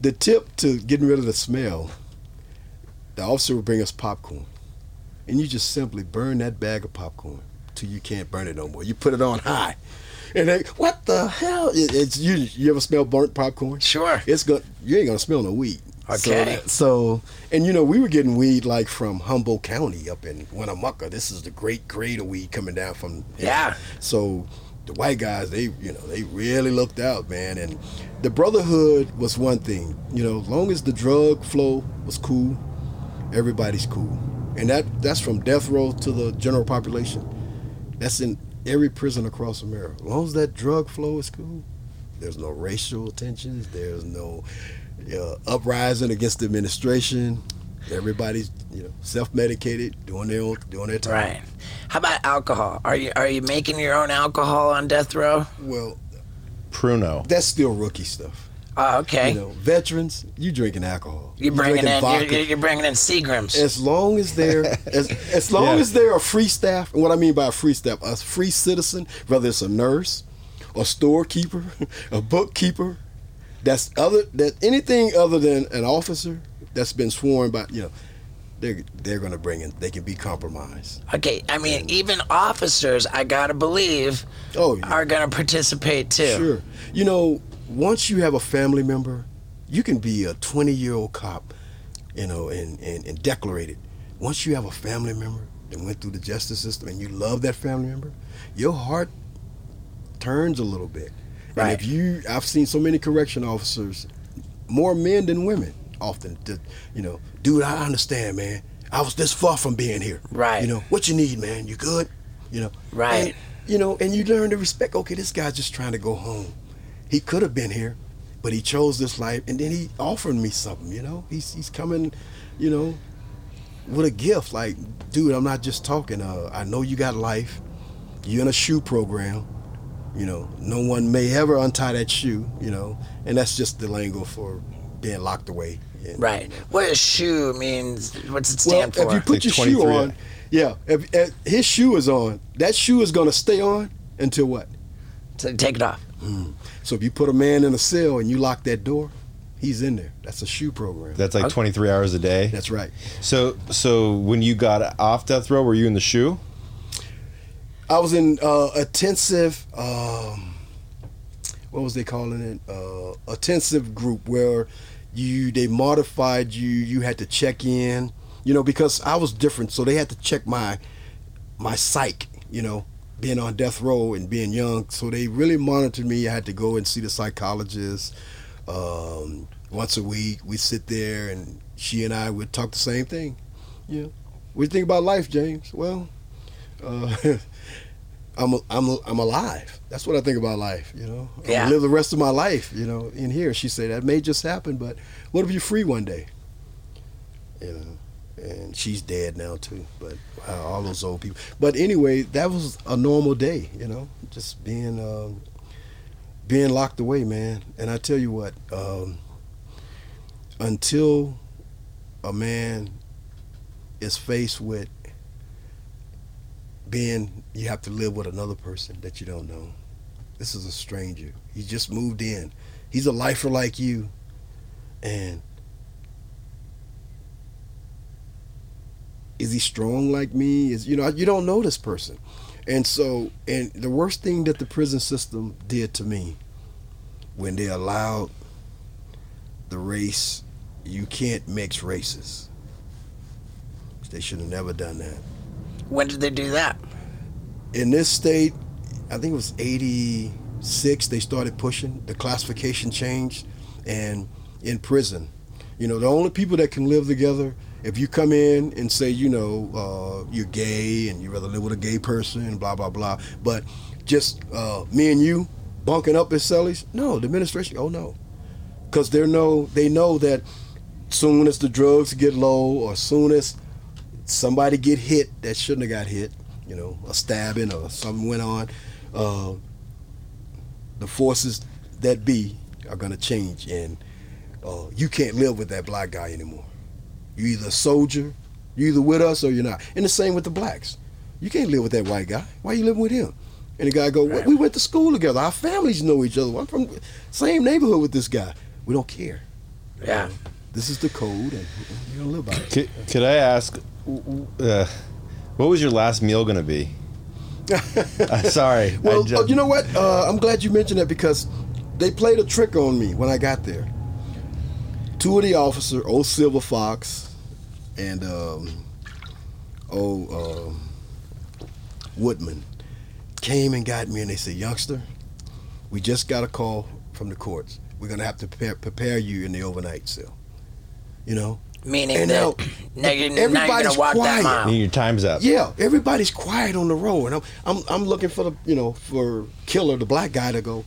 the tip to getting rid of the smell, the officer would bring us popcorn, and you just simply burn that bag of popcorn till you can't burn it no more. You put it on high. And they, what the hell? It, it's you. You ever smell burnt popcorn? Sure. It's going you ain't gonna smell no weed. Okay. So, so, and you know, we were getting weed like from Humboldt County up in Winnemucca. This is the great grade of weed coming down from. Yeah. So the white guys, they you know, they really looked out, man. And the brotherhood was one thing. You know, as long as the drug flow was cool, everybody's cool. And that that's from death row to the general population. That's in every prison across America. As long as that drug flow is cool, there's no racial tensions. There's no uh, uprising against the administration. Everybody's you know self-medicated, doing their own, doing their time. Right. How about alcohol? Are you are you making your own alcohol on death row? Well, Pruno. that's still rookie stuff. Oh, okay. You know, veterans, you drinking alcohol. you're You bringing drinking in vodka. you're, you're bringing in Seagrams. as long as they're as, as long Yeah. as they're a free staff and what i mean by a free staff a free citizen whether it's a nurse a storekeeper a bookkeeper that's other that anything other than an officer that's been sworn by you know they're they're gonna bring in they can be compromised Okay, I mean even officers, I gotta believe, oh yeah. are gonna participate too. Sure. You know, once you have a family member, you can be a 20 year old cop, you know, and, and, and declare it. Once you have a family member, that went through the justice system and you love that family member, your heart turns a little bit. And if you, I've seen so many correction officers, more men than women, often, to, you know, dude, I understand, man. I was this far from being here. Right. You know, what you need, man? You good? You know. Right. And, you know, and you learn to respect. Okay, this guy's just trying to go home. He could have been here, but he chose this life, and then he offered me something. You know, he's he's coming, you know, with a gift. Like, dude, I'm not just talking. Uh, I know you got life. You're in a shoe program. You know, no one may ever untie that shoe. You know, and that's just the lingo for being locked away. And, Right. What a shoe means? What's it Well, stand for? if you put Like your shoe on, yeah, if, if his shoe is on, that shoe is going to stay on until what? so take it off. So if you put a man in a cell and you lock that door, he's in there. That's a shoe program. That's like 23 hours a day. That's right. So so when you got off death row, were you in the shoe? I was in uh, intensive. Um, what was they calling it? Uh, intensive group where you they modified you. You had to check in. You know because I was different, so they had to check my my psych. You know, being on death row and being young, so they really monitored me. I had to go and see the psychologist um, once a week. We sit there and she and I would talk the same thing. Yeah. what do you think about life, James? Well. Uh, I'm I'm I'm alive. That's what I think about life. You know, Yeah. gonna live the rest of my life. You know, in here. She said that may just happen, but what if you're free one day? You know, and she's dead now too. But wow, all those old people. But anyway, that was a normal day. You know, just being um, being locked away, man. And I tell you what, um, until a man is faced with being you have to live with another person that you don't know. This is a stranger. He just moved in. He's a lifer like you. And is he strong like me? Is you know, you don't know this person. And so and the worst thing that the prison system did to me when they allowed the race you can't mix races. They should have never done that When did they do that? in this state, I think it was 86, they started pushing. The classification changed. And in prison, you know, the only people that can live together, if you come in and say, you know, uh, you're gay and you rather live with a gay person blah, blah, blah, but just uh, me and you bunking up as cellies, no, the administration, oh no. Because they know, they know that soon as the drugs get low or soon as somebody get hit that shouldn't have got hit, you know, a stabbing or something went on, uh, the forces that be are going to change, and uh, you can't live with that black guy anymore. You either a soldier, you either with us or you're not. And the same with the blacks. You can't live with that white guy. Why you living with him? And the guy go, "Well, we went to school together. Our families know each other. I'm from same neighborhood with this guy. We don't care. Yeah. This is the code, and you're gonna live by it. Could, could I ask, uh, what was your last meal going to be? Uh, sorry. Well, I ju- uh, you know what? Uh, I'm glad you mentioned that because they played a trick on me when I got there. Two of the officers, old Silver Fox and um, old um, Woodman, came and got me, and they said, "Youngster, we just got a call from the courts. We're gonna have to prepare, prepare you in the overnight cell." You know, Meaning And that now- now, you're, now you're everybody's gonna walk that quiet. mile. your time's up. Yeah, everybody's quiet on the road, and I'm I'm I'm looking for the you know for Killer, the black guy, to go,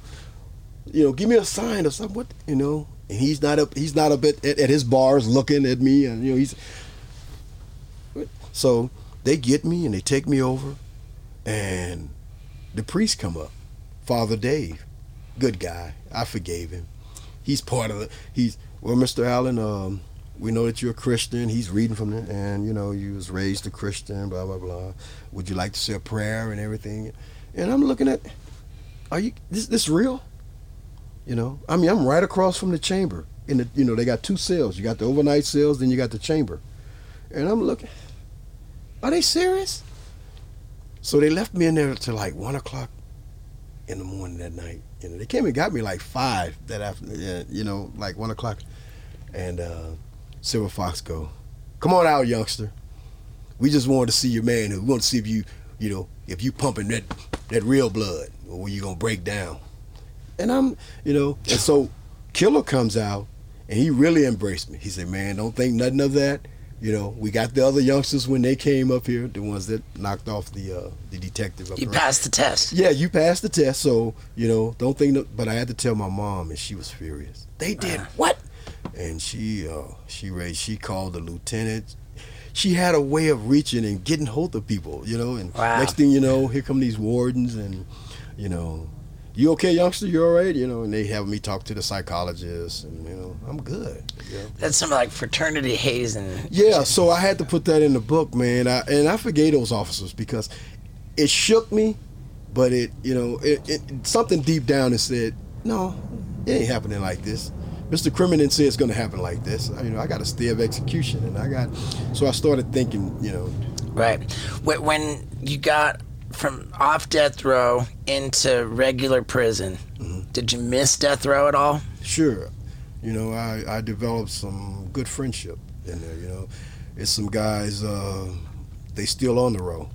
you know, give me a sign or something. What you know, and he's not up he's not up at, at, at his bars looking at me, and you know he's. So they get me and they take me over, and the priest come up, Father Dave, good guy. I forgave him. He's part of the. He's well, Mr. Allen. Um, we know that you're a Christian. He's reading from it, and you know you was raised a Christian. Blah blah blah. Would you like to say a prayer and everything? And I'm looking at, are you this this real? You know, I mean, I'm right across from the chamber. In the, you know, they got two cells. You got the overnight cells, then you got the chamber. And I'm looking, are they serious? So they left me in there till like one o'clock in the morning that night. You know, they came and got me like five that afternoon. You know, like one o'clock. And uh, Silver Fox go, come on out, youngster. We just wanted to see your manhood. We want to see if you, you know, if you pumping that that real blood, or you gonna break down? And I'm, you know, and so Killer comes out, and he really embraced me. He said, "Man, don't think nothing of that." You know, we got the other youngsters when they came up here, the ones that knocked off the uh, the detective. You passed the test. Yeah, you passed the test, so you know, don't think. No, but I had to tell my mom, and she was furious. They did what? And she, uh, she raised, she called the lieutenant. She had a way of reaching and getting hold of people, you know. And Wow. next thing you know, here come these wardens, and you know, you okay, youngster? You all right? You know, and they have me talk to the psychologist, and you know, I'm good. Know? That's some like fraternity hazing. Yeah, so I had to put that in the book, man. I, and I forgave those officers because it shook me, but it, you know, it, it something deep down that said, no, it ain't happening like this. Mr. Crimmins said it's going to happen like this. You know, I got a stay of execution, and I got. So I started thinking, you know, Right. When you got from off death row into regular prison, Mm-hmm. did you miss death row at all? sure, you know, I, I developed some good friendship in there. You know, it's some guys. Uh, they still on the row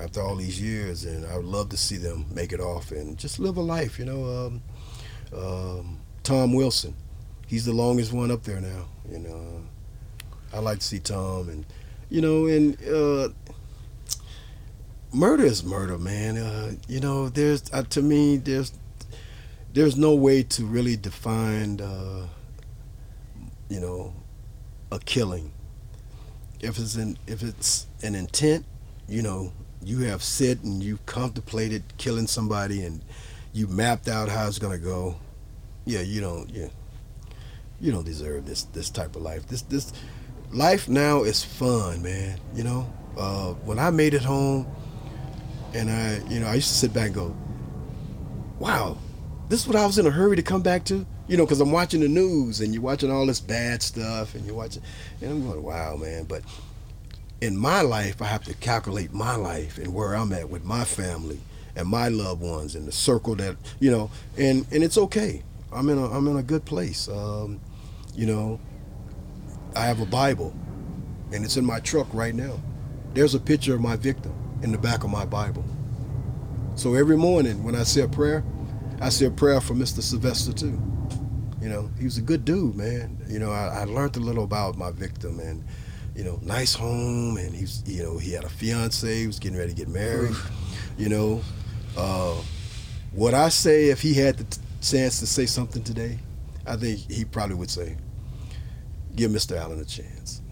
after all these years, and I would love to see them make it off and just live a life. You know, um, um, Tom Wilson, he's the longest one up there now. You know, I like to see Tom, and you know, and uh, murder is murder, man. Uh, you know, there's uh, to me, there's there's no way to really define, uh, you know, a killing. If it's an if it's an intent, you know, you have sit and you contemplated killing somebody and you mapped out how it's gonna go. Yeah, you don't. Yeah, you don't deserve this this type of life. This this life now is fun, man. You know, uh, when I made it home, and I, you know, I used to sit back and go, "Wow, this is what I was in a hurry to come back to." You know, because I'm watching the news and you're watching all this bad stuff, and you're watching, and I'm going, "Wow, man!" But in my life, I have to calculate my life and where I'm at with my family and my loved ones and the circle that you know, and and it's okay. I'm in a I'm in a good place. Um, you know, I have a Bible, and it's in my truck right now. There's a picture of my victim in the back of my Bible. So every morning when I say a prayer, I say a prayer for Mr. Sylvester too. You know, he was a good dude, man. You know, I, I learned a little about my victim and, you know, nice home and he's, you know, he had a fiance, he was getting ready to get married. You know, uh, what I say if he had the t- chance to say something today, I think he probably would say, give Mr. Allen a chance.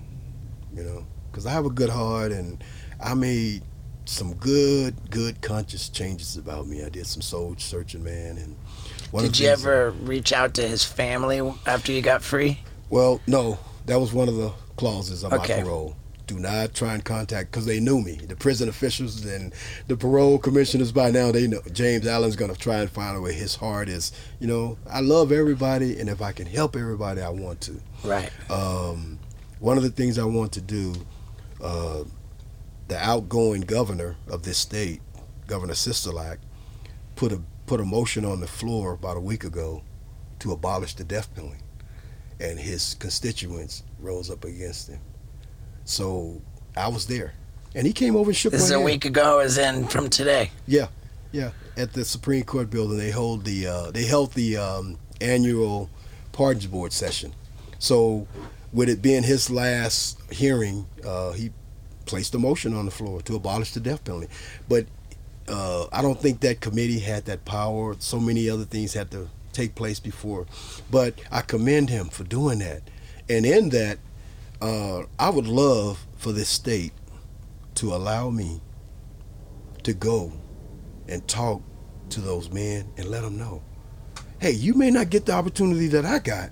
You know, because I have a good heart and I made some good, good conscious changes about me. I did some soul searching, man. And one Did you ever reach out to his family after you got free? Well, no, that was one of the clauses of Okay. my parole. Do not try and contact because they knew me. The prison officials and the parole commissioners by now they know James Allen's gonna try and find out where his heart is. You know, I love everybody, and if I can help everybody, I want to. Right. Um, one of the things I want to do, uh, the outgoing governor of this state, Governor Sisolak, put a put a motion on the floor about a week ago to abolish the death penalty, and his constituents rose up against him. So I was there, and he came over and shook This my is a hand. week ago, as in from today. Yeah, yeah. At the Supreme Court building, they hold the uh, they held the um, annual pardons board session. So, with it being his last hearing, uh, he placed a motion on the floor to abolish the death penalty. But uh, I don't think that committee had that power. So many other things had to take place before. But I commend him for doing that. And in that, uh, I would love for this state to allow me to go and talk to those men and let them know hey, you may not get the opportunity that I got,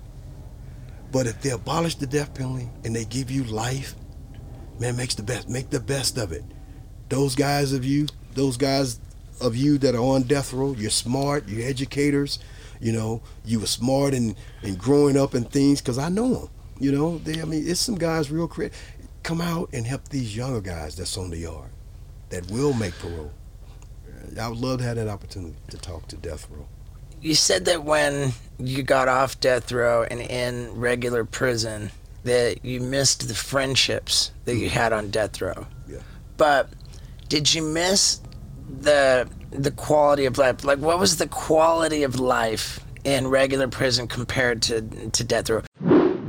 but if they abolish the death penalty and they give you life, man, makes the best, make the best of it. Those guys of you, those guys of you that are on death row, you're smart, you're educators, you know, you were smart and in growing up and things, because I know them. You know, they, I mean, it's some guys real creative. Come out and help these younger guys that's on the yard that will make parole. I would love to have that opportunity to talk to death row. You said that when you got off death row and in regular prison, that you missed the friendships that you mm. had on death row. Yeah. But did you miss the the quality of life? Like, what was the quality of life in regular prison compared to to death row?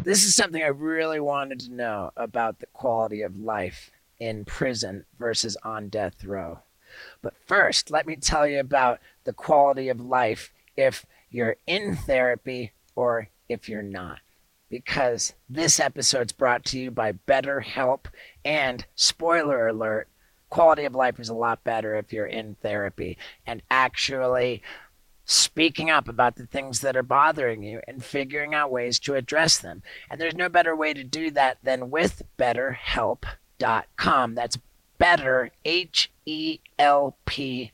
This is something I really wanted to know about the quality of life in prison versus on death row. But first, let me tell you about the quality of life if you're in therapy or if you're not. Because this episode's brought to you by BetterHelp, and spoiler alert, quality of life is a lot better if you're in therapy and actually speaking up about the things that are bothering you and figuring out ways to address them. And there's no better way to do that than with BetterHelp.com. That's better, H E L P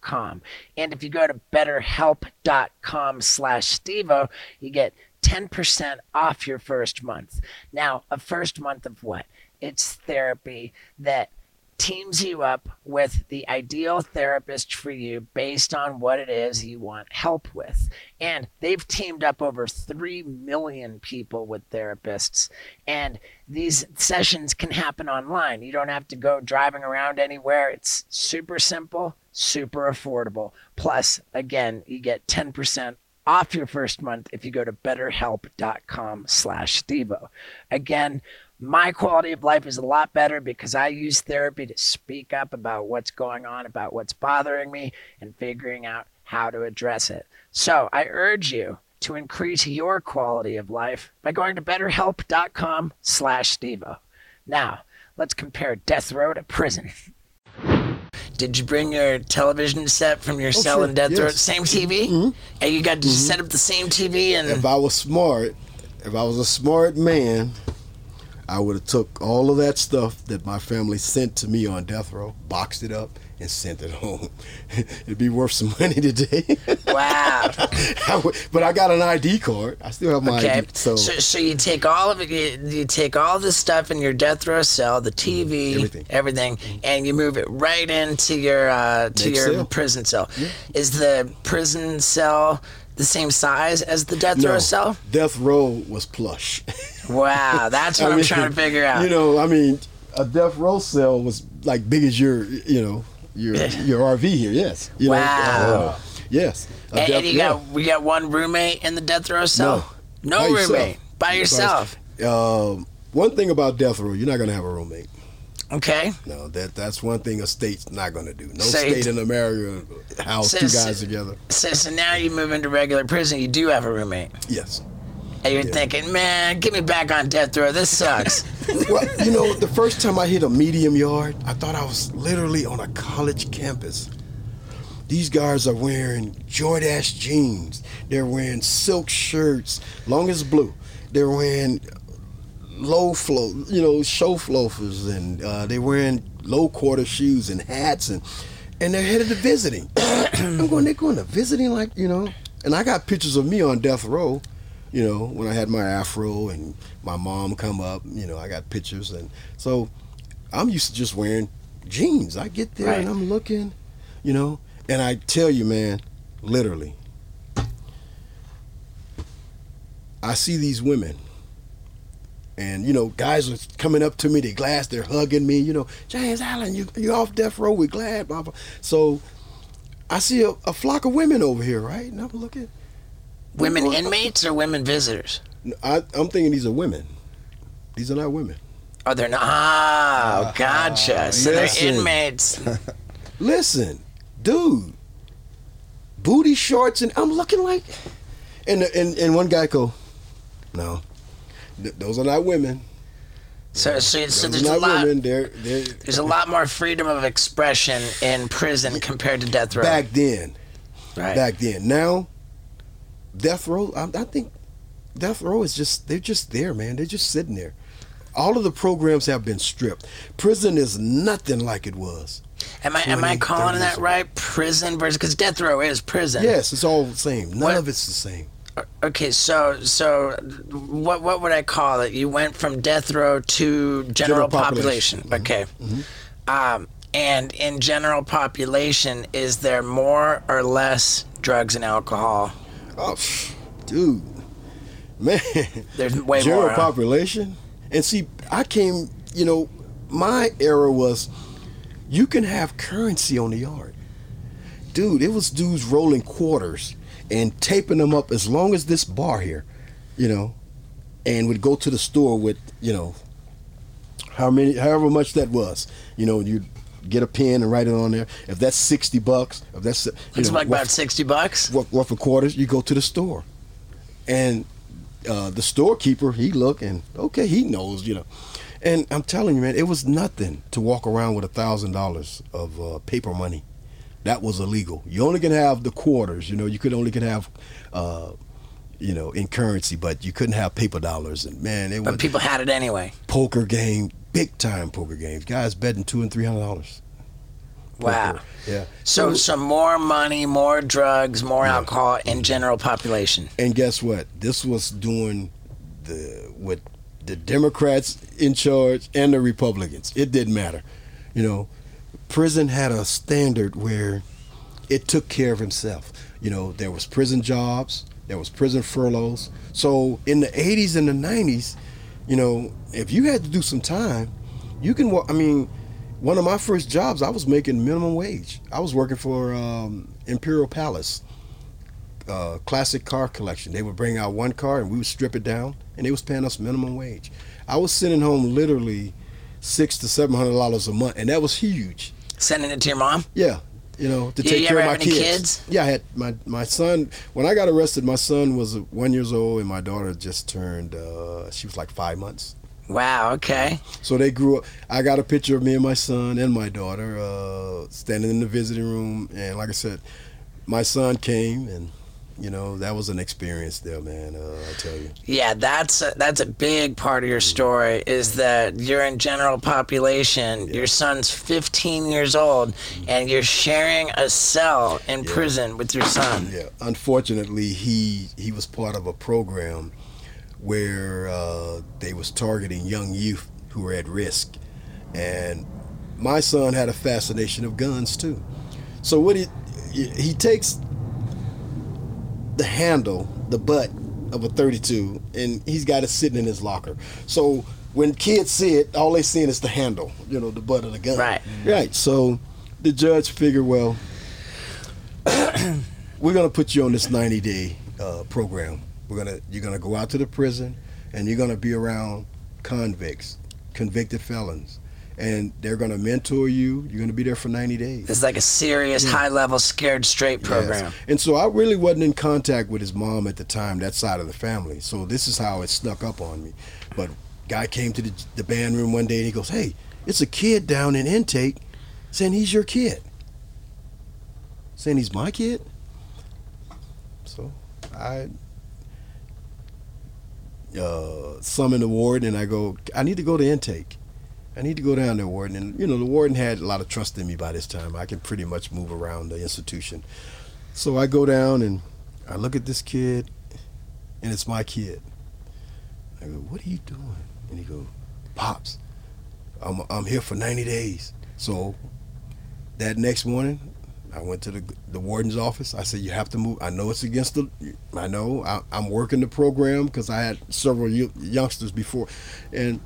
com. And if you go to betterhelp.com slash Steve-O, you get 10% off your first month. Now, a first month of what? It's therapy that teams you up with the ideal therapist for you based on what it is you want help with. And they've teamed up over 3 million people with therapists. And these sessions can happen online. You don't have to go driving around anywhere. It's super simple, super affordable. Plus, again, you get 10% off your first month if you go to betterhelp.com slash Steve-O. Again, my quality of life is a lot better because I use therapy to speak up about what's going on, about what's bothering me, and figuring out how to address it. So I urge you to increase your quality of life by going to betterhelp.com slash Steve-O. Now, let's compare death row to prison. Did you bring your television set from your oh, cell sure, in death row? yes. Same mm-hmm. TV? Mm-hmm. And you got to mm-hmm. set up the same TV and If I was smart, if I was a smart man, I would have took all of that stuff that my family sent to me on death row, boxed it up, and sent it home. It'd be worth some money today. wow. I would- but I got an ID card. I still have my Okay. ID. So, So, so you take all of it, you, you take all this stuff in your death row cell, the TV, Everything. everything, and you move it right into your uh, to Next your cell. prison cell. Is the prison cell the same size as the death row no, cell? death row was plush. Wow, that's what I I'm mean, trying to figure out. You know, I mean, a death row cell was like big as your, you know, your your RV here. Yes. You Wow. Know, uh, yes. And, death- and you yeah. got we got one roommate in the death row cell. No. No, By yourself. roommate by yourself. Um, one thing about death row, you're not gonna have a roommate. Okay. No, that that's one thing a state's not gonna do. No Say- state in America house two Says- guys together. So, so now you move into regular prison. You do have a roommate, Yes. And you're thinking, man, get me back on death row. This sucks. Well, you know, the first time I hit a medium yard, I thought I was literally on a college campus. These guys are wearing Jordache jeans. They're wearing silk shirts, long as blue. They're wearing low flow, you know, show loafers, and uh, they're wearing low quarter shoes and hats, and and they're headed to visiting. I'm going, they're going to visiting, like you know. And I got pictures of me on death row, you know, when I had my afro and my mom come up, you know, I got pictures, and so I'm used to just wearing jeans. I get there and I'm looking, you know, and I tell you, man, literally, I see these women and you know, guys are coming up to me. They glass. They're hugging me. You know, James Allen, you you off death row? We glad. Blah, blah. So I see a, a flock of women over here, right? And I'm looking. Women inmates or women visitors? I, I'm thinking these are women. These are not women. Oh, they're not. Oh, gotcha. So they're inmates. Listen, dude, booty shorts, and I'm looking like, and and and one guy go, no, th- those are not women. So, so, so there's a lot. women. They're they're There's a lot more freedom of expression in prison compared to death row. back then. right. back then. Now, death row. I, I think death row is just they're just there, man. They're just sitting there. All of the programs have been stripped. Prison is nothing like it was. Am I am I calling that ago. right? Prison versus because death row is prison. Yes, it's all the same. None What- of it's the same. Okay, so so what what would I call it? You went from death row to general, General population. population. Okay. Um, and in general population, is there more or less drugs and alcohol? Oh, dude, Man, There's way general more, huh? population. And see, I came, you know, my era was you can have currency on the yard. Dude, it was dudes rolling quarters and taping them up as long as this bar here, you know, and would go to the store with, you know, how many, however much that was. You know, you'd get a pen and write it on there. If that's 60 bucks, if that's, It's know, like what- about sixty bucks. worth of quarters, you go to the store. And uh, the storekeeper, he look and okay, he knows, you know. And I'm telling you, man, it was nothing to walk around with a thousand dollars of uh, paper money. That was illegal. You only can have the quarters, you know. You could only can have, uh, you know, in currency, but you couldn't have paper dollars. And man, it But was people had it anyway. poker game, big time poker games. Guys betting two and three hundred dollars. Wow. Yeah. So, so more money, more drugs, more Yeah. alcohol in general population. And guess what? This was doing the with the Democrats in charge and the Republicans. It didn't matter. You know, prison had a standard where it took care of itself. You know, there was prison jobs, there was prison furloughs. So in the 80s and the 90s, you know, if you had to do some time, you can. I mean, one of my first jobs, I was making minimum wage. I was working for um, Imperial Palace uh, classic car collection. They would bring out one car and we would strip it down, and they was paying us minimum wage. I was sending home literally six to seven hundred dollars a month, and that was huge. Sending it to your mom. Yeah, you know, to You- take you care of my kids. kids? Yeah, I had my my son. When I got arrested, my son was one years old, and my daughter just turned. Uh, she was like five months. Wow. Okay. So they grew up. I got a picture of me and my son and my daughter uh, standing in the visiting room, and like I said, my son came, and you know that was an experience there, man. Uh, I tell you. Yeah, that's a, that's a big part of your story. Is that you're in general population. Your son's 15 years old, and you're sharing a cell in prison with your son. Yeah, unfortunately, he he was part of a program where uh, they was targeting young youth who were at risk, and my son had a fascination of guns too. So what he he takes the handle, the butt of a 32, and he's got it sitting in his locker. So when kids see it, all they seeing is the handle, you know, the butt of the gun. Right. Right. So the judge figured, well, we're gonna put you on this 90 day uh, program. We're gonna you're gonna go out to the prison, and you're gonna be around convicts, convicted felons, and they're gonna mentor you. You're gonna be there for 90 days. It's like a serious, high level, scared straight program. Yes. And so I really wasn't in contact with his mom at the time, that side of the family. So this is how it snuck up on me. But guy came to the, the band room one day and he goes, "Hey, it's a kid down in intake saying he's your kid." Saying he's my kid. So I uh, summon the warden and I go, I need to go to intake. I need to go down there, warden. And you know, the warden had a lot of trust in me by this time. I can pretty much move around the institution. So I go down and I look at this kid, and it's my kid. I go, "What are you doing?" And he go, "Pops, I'm I'm here for 90 days." So that next morning, I went to the the warden's office. I said, "You have to move. I know it's against the. I know I, I'm working the program because I had several youngsters before, and."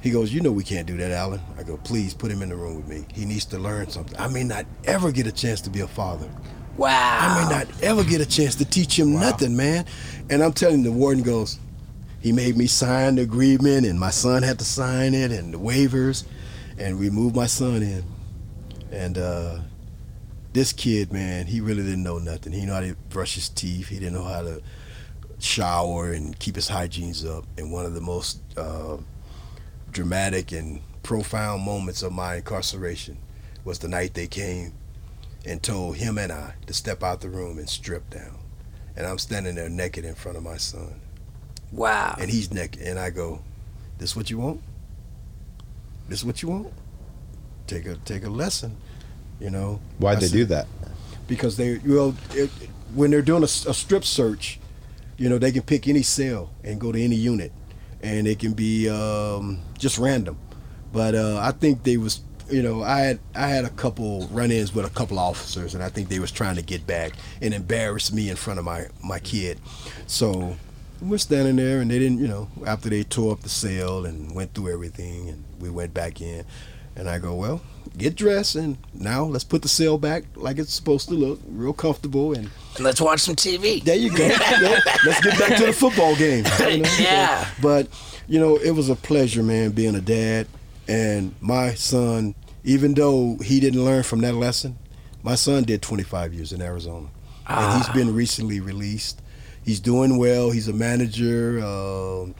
He goes, You know, we can't do that, Allen. I go, Please put him in the room with me. He needs to learn something. I may not ever get a chance to be a father. Wow. I may not ever get a chance to teach him nothing, man. And I'm telling you, the warden goes, He made me sign the agreement, and my son had to sign it, and the waivers, and we moved my son in. And uh, this kid, man, he really didn't know nothing. He know how to brush his teeth, he didn't know how to shower and keep his hygienes up. And one of the most uh, dramatic and profound moments of my incarceration was the night they came and told him and I to step out the room and strip down. And I'm standing there naked in front of my son. Wow. And he's naked. And I go, This what you want? This what you want? Take a take a lesson. You know. Why'd I they said- do that? because they well it, when they're doing a strip search you know they can pick any cell and go to any unit and it can be um, just random. But uh, i think they was you know i had i had a couple run-ins with a couple officers and i think they was trying to get back and embarrass me in front of my my kid. So we're standing there, and they didn't, you know, after they tore up the cell and went through everything, and we went back in, and I go, well, get dressed, and now let's put the cell back like it's supposed to look, real comfortable, and And let's watch some TV. there you go. Yeah, let's get back to the football game. you know? Yeah. But you know, it was a pleasure, man, being a dad, and my son, even though he didn't learn from that lesson, my son did 25 years in Arizona, and he's been recently released. He's doing well. He's a manager um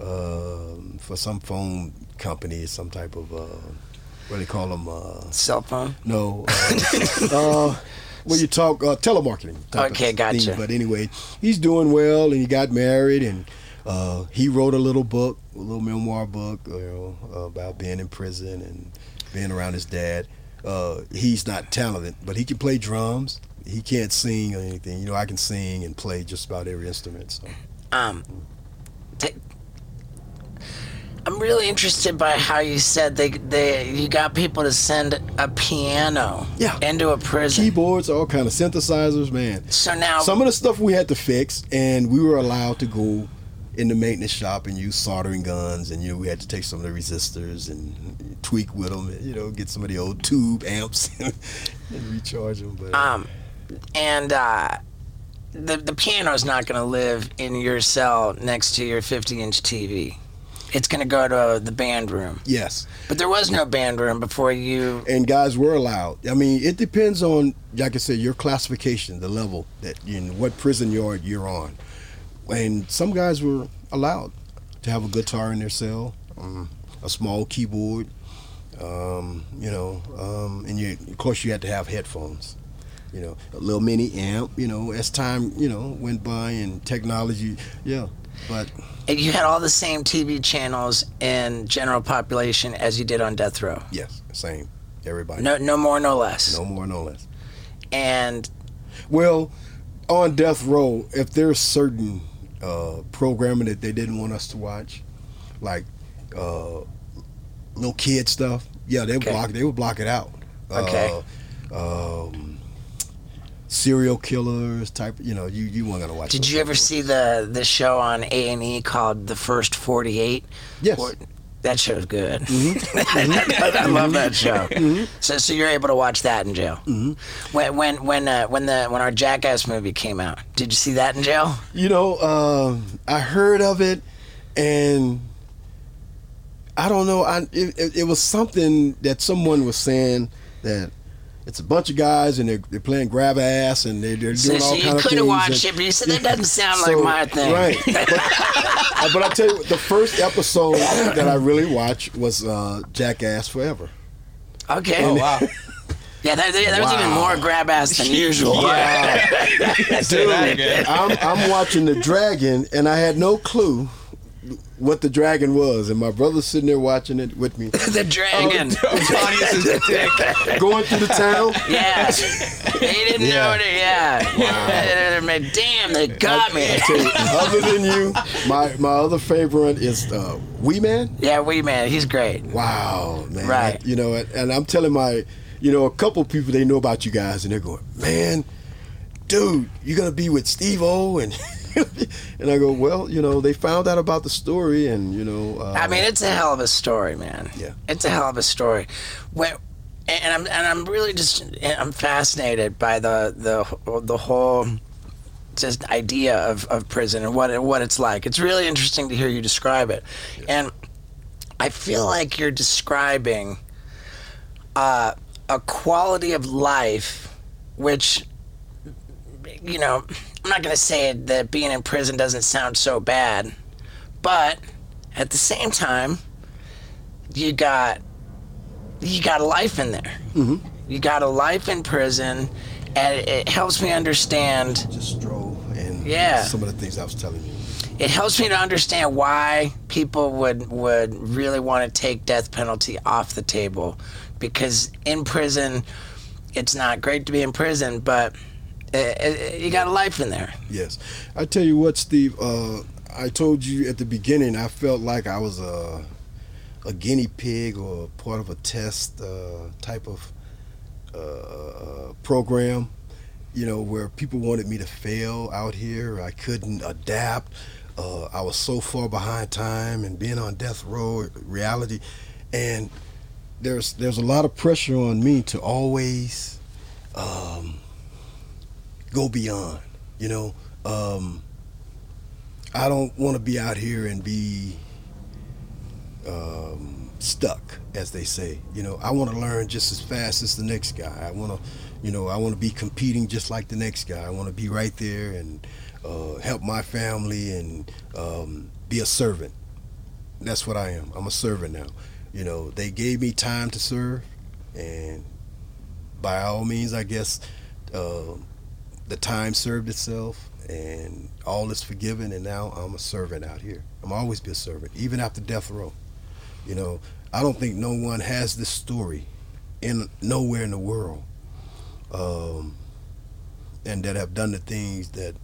um for some phone company, some type of uh, what do they call them? Uh, Cell phone. no. Uh, uh, when you talk uh, telemarketing. Okay, gotcha. thing. But anyway, he's doing well, and he got married, and uh, he wrote a little book, a little memoir book, you know, about being in prison and being around his dad. Uh, he's not talented, but he can play drums. He can't sing or anything. You know, I can sing and play just about every instrument. So. Um, ta- I'm really interested by how you said they they you got people to send a piano Yeah. into a prison. Keyboards, all kind of synthesizers, man. So now Some of the stuff we had to fix, and we were allowed to go in the maintenance shop and use soldering guns, and you know we had to take some of the resistors and tweak with them, and, you know, get some of the old tube amps and recharge them. But um, and uh, the the piano's not going to live in your cell next to your 50 inch TV. It's going to go to the band room. yes, But there was no band room before you. and guys were allowed. I mean, it depends on, like I said, your classification, the level that you know, what prison yard you're on, and some guys were allowed to have a guitar in their cell, um, a small keyboard, um, you know, um, and you, of course, you had to have headphones. You know, a little mini amp. You know, as time you know went by and technology, yeah. But and You had all the same TV channels in general population as you did on death row. yes, same. Everybody. No, no more, no less. No more, no less. And Well, on death row, if there's certain uh, programming that they didn't want us to watch, like uh, little kid stuff, yeah, they would Okay. block. They would block it out. Okay. Uh, um, serial killers type. You know, you you weren't gonna watch. Did you ever of- see the the show on A and E called The First Forty Eight? Yes. That show's good. Mm-hmm. I love that show. So, so you're able to watch that in jail. Mm-hmm. When when when uh, when the when our Jackass movie came out, did you see that in jail? You know, um, I heard of it, and I don't know. I it, it, it was something that someone was saying that it's a bunch of guys and they're, they're playing grab ass and they're, they're So, doing so all you kind of could things. have watched and- it, but you said that doesn't sound So, like my thing. Right. But, uh, but I tell you, the first episode that I really watched was uh, Jackass Forever. Okay. Oh wow. Yeah, that, that was even more grab ass than usual. Say that again. I'm, I'm watching the dragon, and I had no clue what the dragon was, and my brother's sitting there watching it with me, the dragon. The dick. going through the town. Yeah. He didn't Yeah. know it. Yeah. Wow. Damn, they got me. I tell you, other than you, my my other favorite is uh, Wee Man. Yeah, Wee Man, he's great. Wow, man. Right. You know, and, and I'm telling my, you know, a couple people they know about you guys, and they're going, man, dude, you're gonna be with Steve-O, and and I go, well, you know, they found out about the story, and you know, uh, I mean, it's a hell of a story, man. Yeah. It's a hell of a story. When, and I'm and I'm really just I'm fascinated by the the the whole just idea of, of prison and what it, what it's like. It's really interesting to hear you describe it, and I feel like you're describing uh, a quality of life, which you know, I'm not going to say that being in prison doesn't sound so bad, but at the same time, you got you got a life in there. Mm-hmm. You got a life in prison, and it, it helps me understand. just drove, and Yeah. some of the things I was telling you. It helps me to understand why people would would really want to take death penalty off the table, because in prison, it's not great to be in prison, but you got a life in there. Yes, I tell you what, Steve. Uh, I told you at the beginning. I felt like I was a a guinea pig or part of a test uh, type of uh, program. You know, where people wanted me to fail out here. I couldn't adapt. uh, I was so far behind time and being on death row, reality, and there's there's a lot of pressure on me to always um, go beyond. You know, um, I don't want to be out here and be um, stuck, as they say. You know, I want to learn just as fast as the next guy. I want to, you know, I want to be competing just like the next guy. I want to be right there and uh, help my family and um, be a servant. That's what I am. I'm a servant now. You know, they gave me time to serve, and by all means, I guess uh, the time served itself, and all is forgiven. And now I'm a servant out here. I'm always be a servant, even after death row. You know, I don't think no one has this story in nowhere in the world, um, and that have done the things that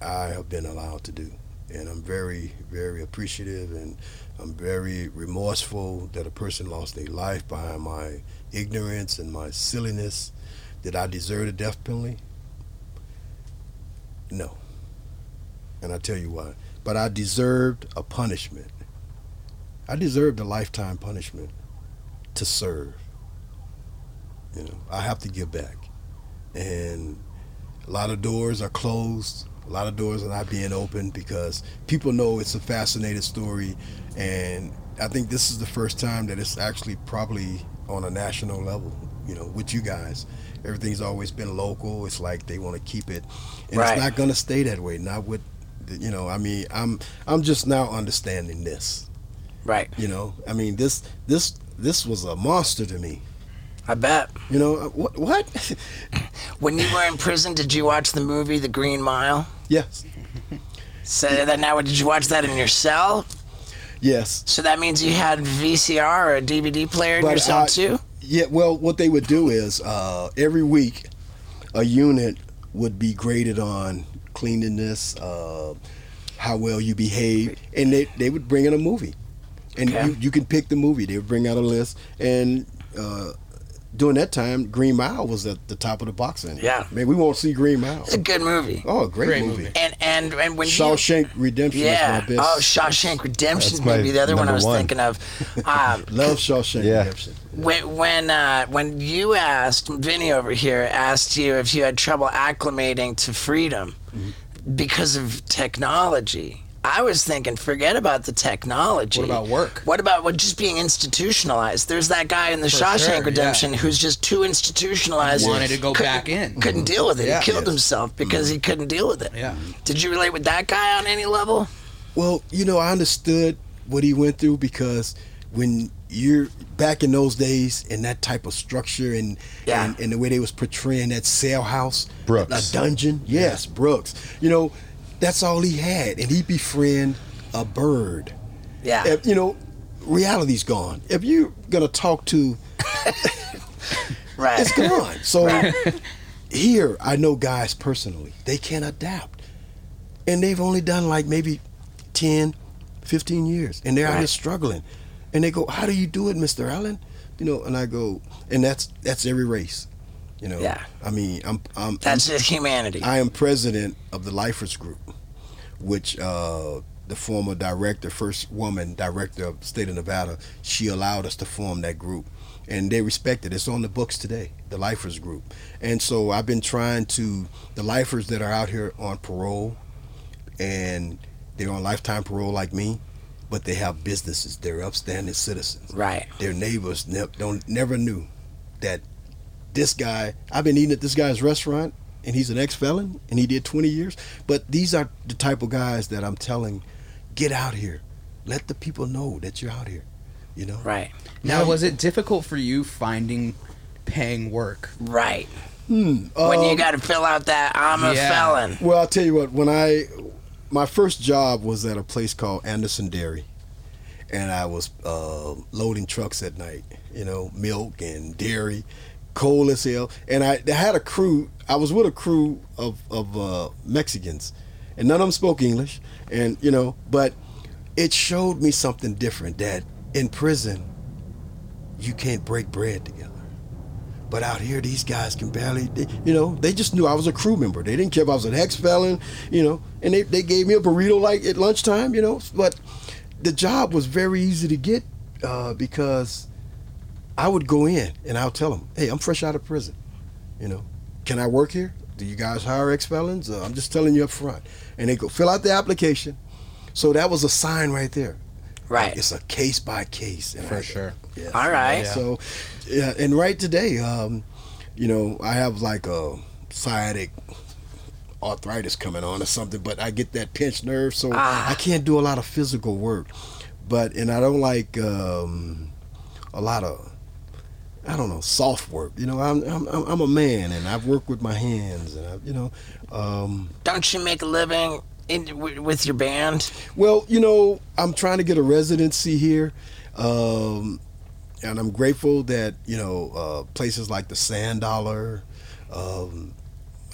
I have been allowed to do. And I'm very, very appreciative, and I'm very remorseful that a person lost their life behind my ignorance and my silliness. Did I deserve a death penalty? No. And I tell you why. But I deserved a punishment. I deserved a lifetime punishment to serve. You know, I have to give back. And a lot of doors are closed. A lot of doors are not being opened because people know it's a fascinating story. And I think this is the first time that it's actually probably on a national level, you know, with you guys. Everything's always been local. It's like they want to keep it. And Right. it's not going to stay that way. Not with, you know, I mean, I'm I'm just now understanding this. Right. You know, I mean this this this was a monster to me. I bet. You know uh, what? What? When you were in prison, did you watch the movie The Green Mile? yes, So that now, did you watch that in your cell? yes. So that means you had VCR or a DVD player in But your cell I- too. Yeah. Well, what they would do is uh, every week, a unit would be graded on cleanliness, uh, how well you behave, and they they would bring in a movie, and Okay. you you can pick the movie. They would bring out a list, and uh, during that time, Green Mile was at the top of the box. end. Yeah. man, we won't see Green Mile. It's a good movie. Oh, a great, Great movie. movie. And and and when you Shawshank Redemption yeah, is my best. oh Shawshank Redemption That's my maybe the other one I was one. thinking of. Um, Love Shawshank Yeah. Redemption. When when uh, when you asked Vinny over here asked you if you had trouble acclimating to freedom Mm-hmm. because of technology. I was thinking, forget about the technology. What about work? What about what just being institutionalized? There's that guy in the For Shawshank sure, Redemption yeah. who's just too institutionalized. He Wanted to go back in. Couldn't deal with it. Yeah. He killed himself because he couldn't deal with it. Yeah. Did you relate with that guy on any level? Well, you know, I understood what he went through because when you're back in those days in that type of structure and Yeah. and, and the way they was portraying that cell house, Brooks. a dungeon, yes, Brooks. You know, that's all he had, and he befriend a bird. Yeah. If, you know, reality's gone. If you're gonna talk to right. it's gone. So here, I know guys personally. They can adapt. And they've only done like maybe 10, 15 years. And they're out here struggling. And they go, How do you do it, Mr. Allen? You know, and I go, and that's that's every race. You know. Yeah. I mean, I'm I'm That's just humanity. I am president of the Lifers Group, which uh, the former director, first woman director of the state of Nevada, she allowed us to form that group. And they respect it. It's on the books today, the Lifers Group. And so I've been trying to, the lifers that are out here on parole, and they're on lifetime parole like me, but they have businesses. They're upstanding citizens right. their neighbors ne- don't never knew that this guy I've been eating at this guy's restaurant and he's an ex-felon and he did 20 years but these are the type of guys that I'm telling get out here let the people know that you're out here you know Right. Now, was it difficult for you finding paying work? Right. hmm, when you um, got to fill out that I'm a felon. well I'll tell you what when I my first job was at a place called Anderson Dairy and I was uh, loading trucks at night you know milk and dairy cold as hell. And I, I had a crew. I was with a crew of of uh, Mexicans, and none of them spoke English. And you know, but it showed me something different. That in prison, you can't break bread together. But out here, these guys can barely. They, you know, they just knew I was a crew member. They didn't care if I was an ex felon. You know, and they, they gave me a burrito like at lunchtime, you know. But the job was very easy to get uh, because I would go in and I'll tell them, "Hey, I'm fresh out of prison. You know, can I work here? Do you guys hire ex felons? Uh, I'm just telling you up front." And they go fill out the application. So that was a sign right there. Right. It's a case by case. and For I- sure. Yeah. All right. So, yeah, and right today, um, you know, I have like a sciatic arthritis coming on or something, but I get that pinched nerve, so Ah. I can't do a lot of physical work. But and I don't like um, a lot of. I don't know, soft work. You know, I'm I'm I'm I'm a man, and I've worked with my hands, and I, you know, um, Don't you make a living in, w- with your band? Well, you know, I'm trying to get a residency here, um, and I'm grateful that you know uh, places like the Sand Dollar. Um,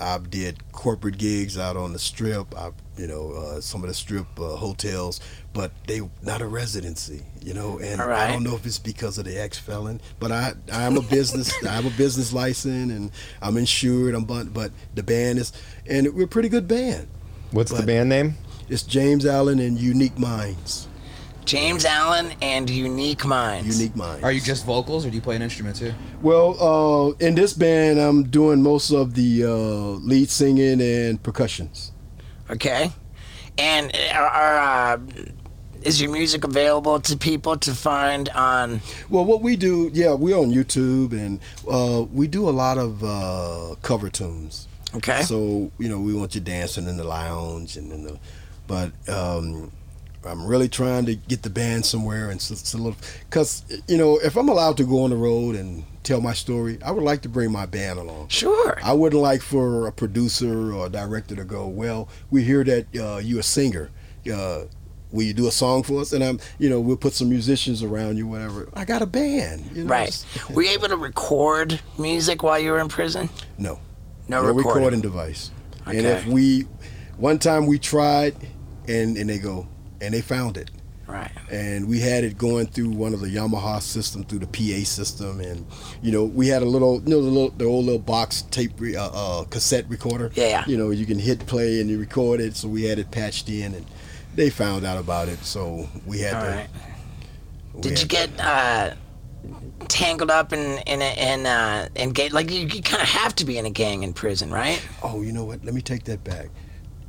I did corporate gigs out on the Strip. I, you know, uh, some of the Strip uh, hotels, but they not a residency. You know, and All I don't know if it's because of the ex felon, but I I am a business. I have a business license, and I'm insured. I'm but but the band is, and we're a pretty good band. What's the band name? It's James Allen and Unique Minds. James Allen and Unique Minds. Unique Minds. Are you just vocals or do you play an instrument too? Well, uh, in this band, I'm doing most of the uh, lead singing and percussions. Okay. And are, are uh, is your music available to people to find on? Well, what we do, yeah, we're on YouTube and uh, we do a lot of uh, cover tunes. Okay. So you know, we want you dancing in the lounge and in the, but um, I'm really trying to get the band somewhere and so it's a little, cause you know, if I'm allowed to go on the road and tell my story, I would like to bring my band along. Sure. I wouldn't like for a producer or a director to go, well, we hear that uh, you're a singer. Uh, will you do a song for us? And I'm, you know, we'll put some musicians around you, whatever. I got a band. You know? Right. Were you able to record music while you were in prison? No. No, No recording. recording device. And if we, one time we tried, and and they go, and they found it, Right. and we had it going through one of the Yamaha system through the PA system, and you know we had a little, you know, the little, the old little box tape, re, uh, uh, cassette recorder. Yeah. You know, you can hit play and you record it. So we had it patched in, and they found out about it. So we had All to. right. we Did had you to- get uh, tangled up in in a, in uh, in gang? Like you, you kind of have to be in a gang in prison, right? Oh, you know what? Let me take that back.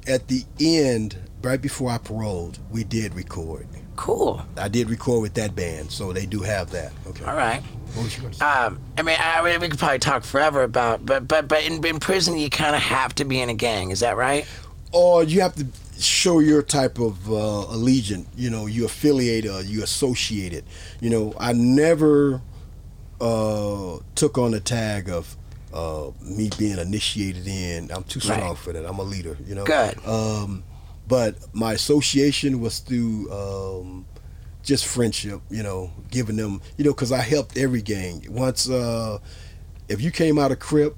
At the end, right before I paroled, we did record. Cool. I did record with that band, so they do have that. Okay. All right. What was you gonna say? Um, I mean, I, I we could probably talk forever about, but but but in, in prison, you kind of have to be in a gang. Is that right? or you have to show your type of uh, allegiance. You know, you affiliate or you associate it. You know, I never uh, took on the tag of uh, me being initiated in. I'm too Right. strong for that. I'm a leader. You know. Good. Um, but my association was through um, just friendship. You know, giving them. You know, because I helped every gang. Once, uh, if you came out of crip,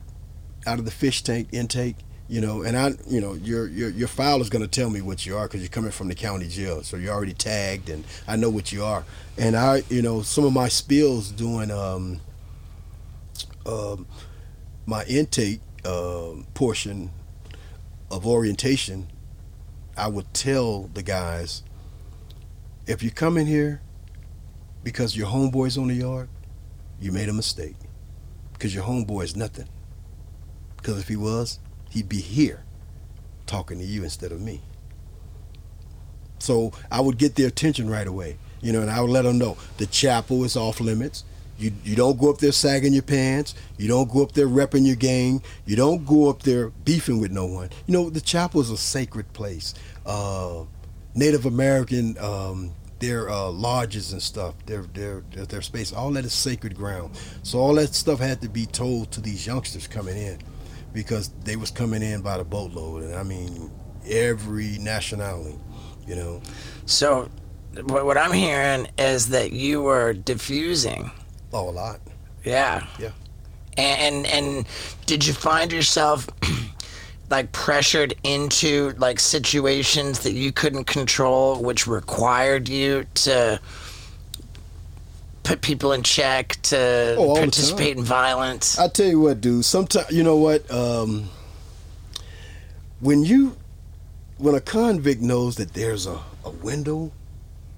out of the fish tank intake, you know, and I, you know, your your your file is going to tell me what you are because you're coming from the county jail, so you're already tagged, and I know what you are. And I, you know, some of my spills doing um, um, my intake um portion of orientation, I would tell the guys, if you come in here because your homeboy's on the yard, you made a mistake. Because your homeboy is nothing. Because if he was, he'd be here talking to you instead of me. So I would get their attention right away, you know, and I would let them know the chapel is off limits. You you don't go up there sagging your pants. You don't go up there repping your gang. You don't go up there beefing with no one. You know, the chapel is a sacred place. Uh, Native American, um, their uh, lodges and stuff, their, their their their space, all that is sacred ground. So all that stuff had to be told to these youngsters coming in, because they was coming in by the boatload, and I mean every nationality, you know. So, what, I'm hearing is that you were diffusing. Oh, a lot. Yeah. Yeah. And and, and did you find yourself like pressured into like situations that you couldn't control, which required you to put people in check, to Oh, participate in violence? I tell you what, dude. Sometimes you know what. Um, when you when a convict knows that there's a, a window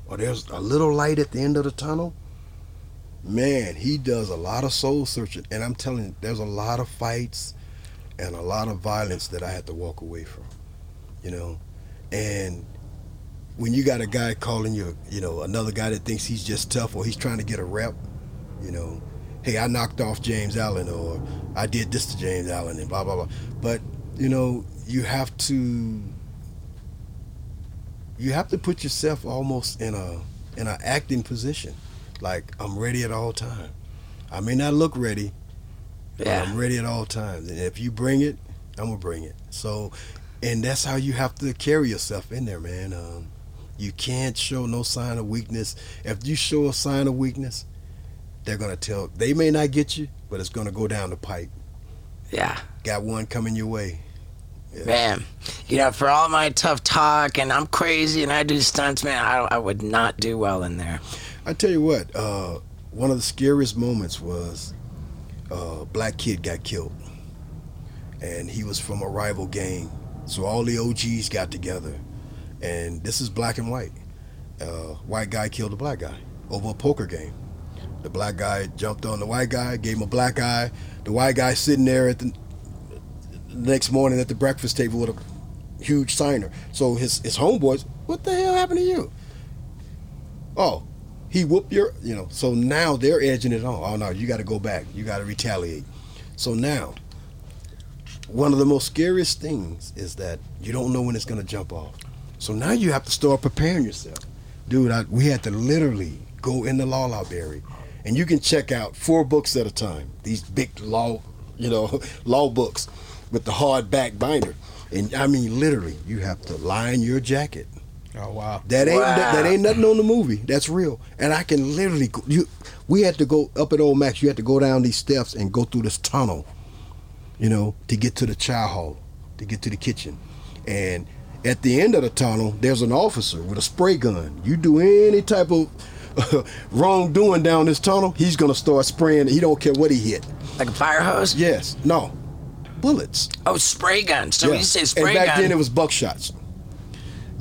or there's a little light at the end of the tunnel, man, he does a lot of soul searching. And I'm telling you, there's a lot of fights and a lot of violence that I had to walk away from, you know. And when you got a guy calling you, you know, another guy that thinks he's just tough or he's trying to get a rep, you know, hey, I knocked off James Allen or I did this to James Allen and blah, blah, blah. But, you know, you have to you have to put yourself almost in a in an acting position. Like I'm ready at all times. I may not look ready, but Yeah. I'm ready at all times. And if you bring it, I'm gonna bring it. So, and that's how you have to carry yourself in there, man. Um, you can't show no sign of weakness. If you show a sign of weakness, they're gonna tell. They may not get you, but it's gonna go down the pipe. Yeah. Got one coming your way. Yeah. Man, you know, for all my tough talk and I'm crazy and I do stunts, man, I, I would not do well in there. I tell you what, uh, one of the scariest moments was uh, a black kid got killed, and he was from a rival gang. So all the OGs got together, and this is black and white. Uh, white guy killed a black guy over a poker game. The black guy jumped on the white guy, gave him a black eye. The white guy sitting there at the the next morning at the breakfast table with a huge signer. So his his homeboys, what the hell happened to you? Oh, he whooped your, you know. So now they're edging it on. Oh no, you got to go back. You got to retaliate. So now, one of the most scariest things is that you don't know when it's gonna jump off. So now you have to start preparing yourself, dude. I, we had to literally go in the law library, and you can check out four books at a time. These big law, you know, law books with the hard back binder. And I mean, literally, you have to line your jacket. Oh wow. That ain't Wow. that, that ain't nothing on the movie. That's real. And I can literally go, you. We had to go up at Old Max. You had to go down these steps and go through this tunnel, you know, to get to the chow hall, to get to the kitchen, and at the end of the tunnel, there's an officer with a spray gun. You do any type of wrongdoing down this tunnel, he's gonna start spraying. He don't care what he hit. Like a fire hose? Yes, no, bullets. Oh, spray guns. So when you Yes. say spray and back gun, then it was buckshots.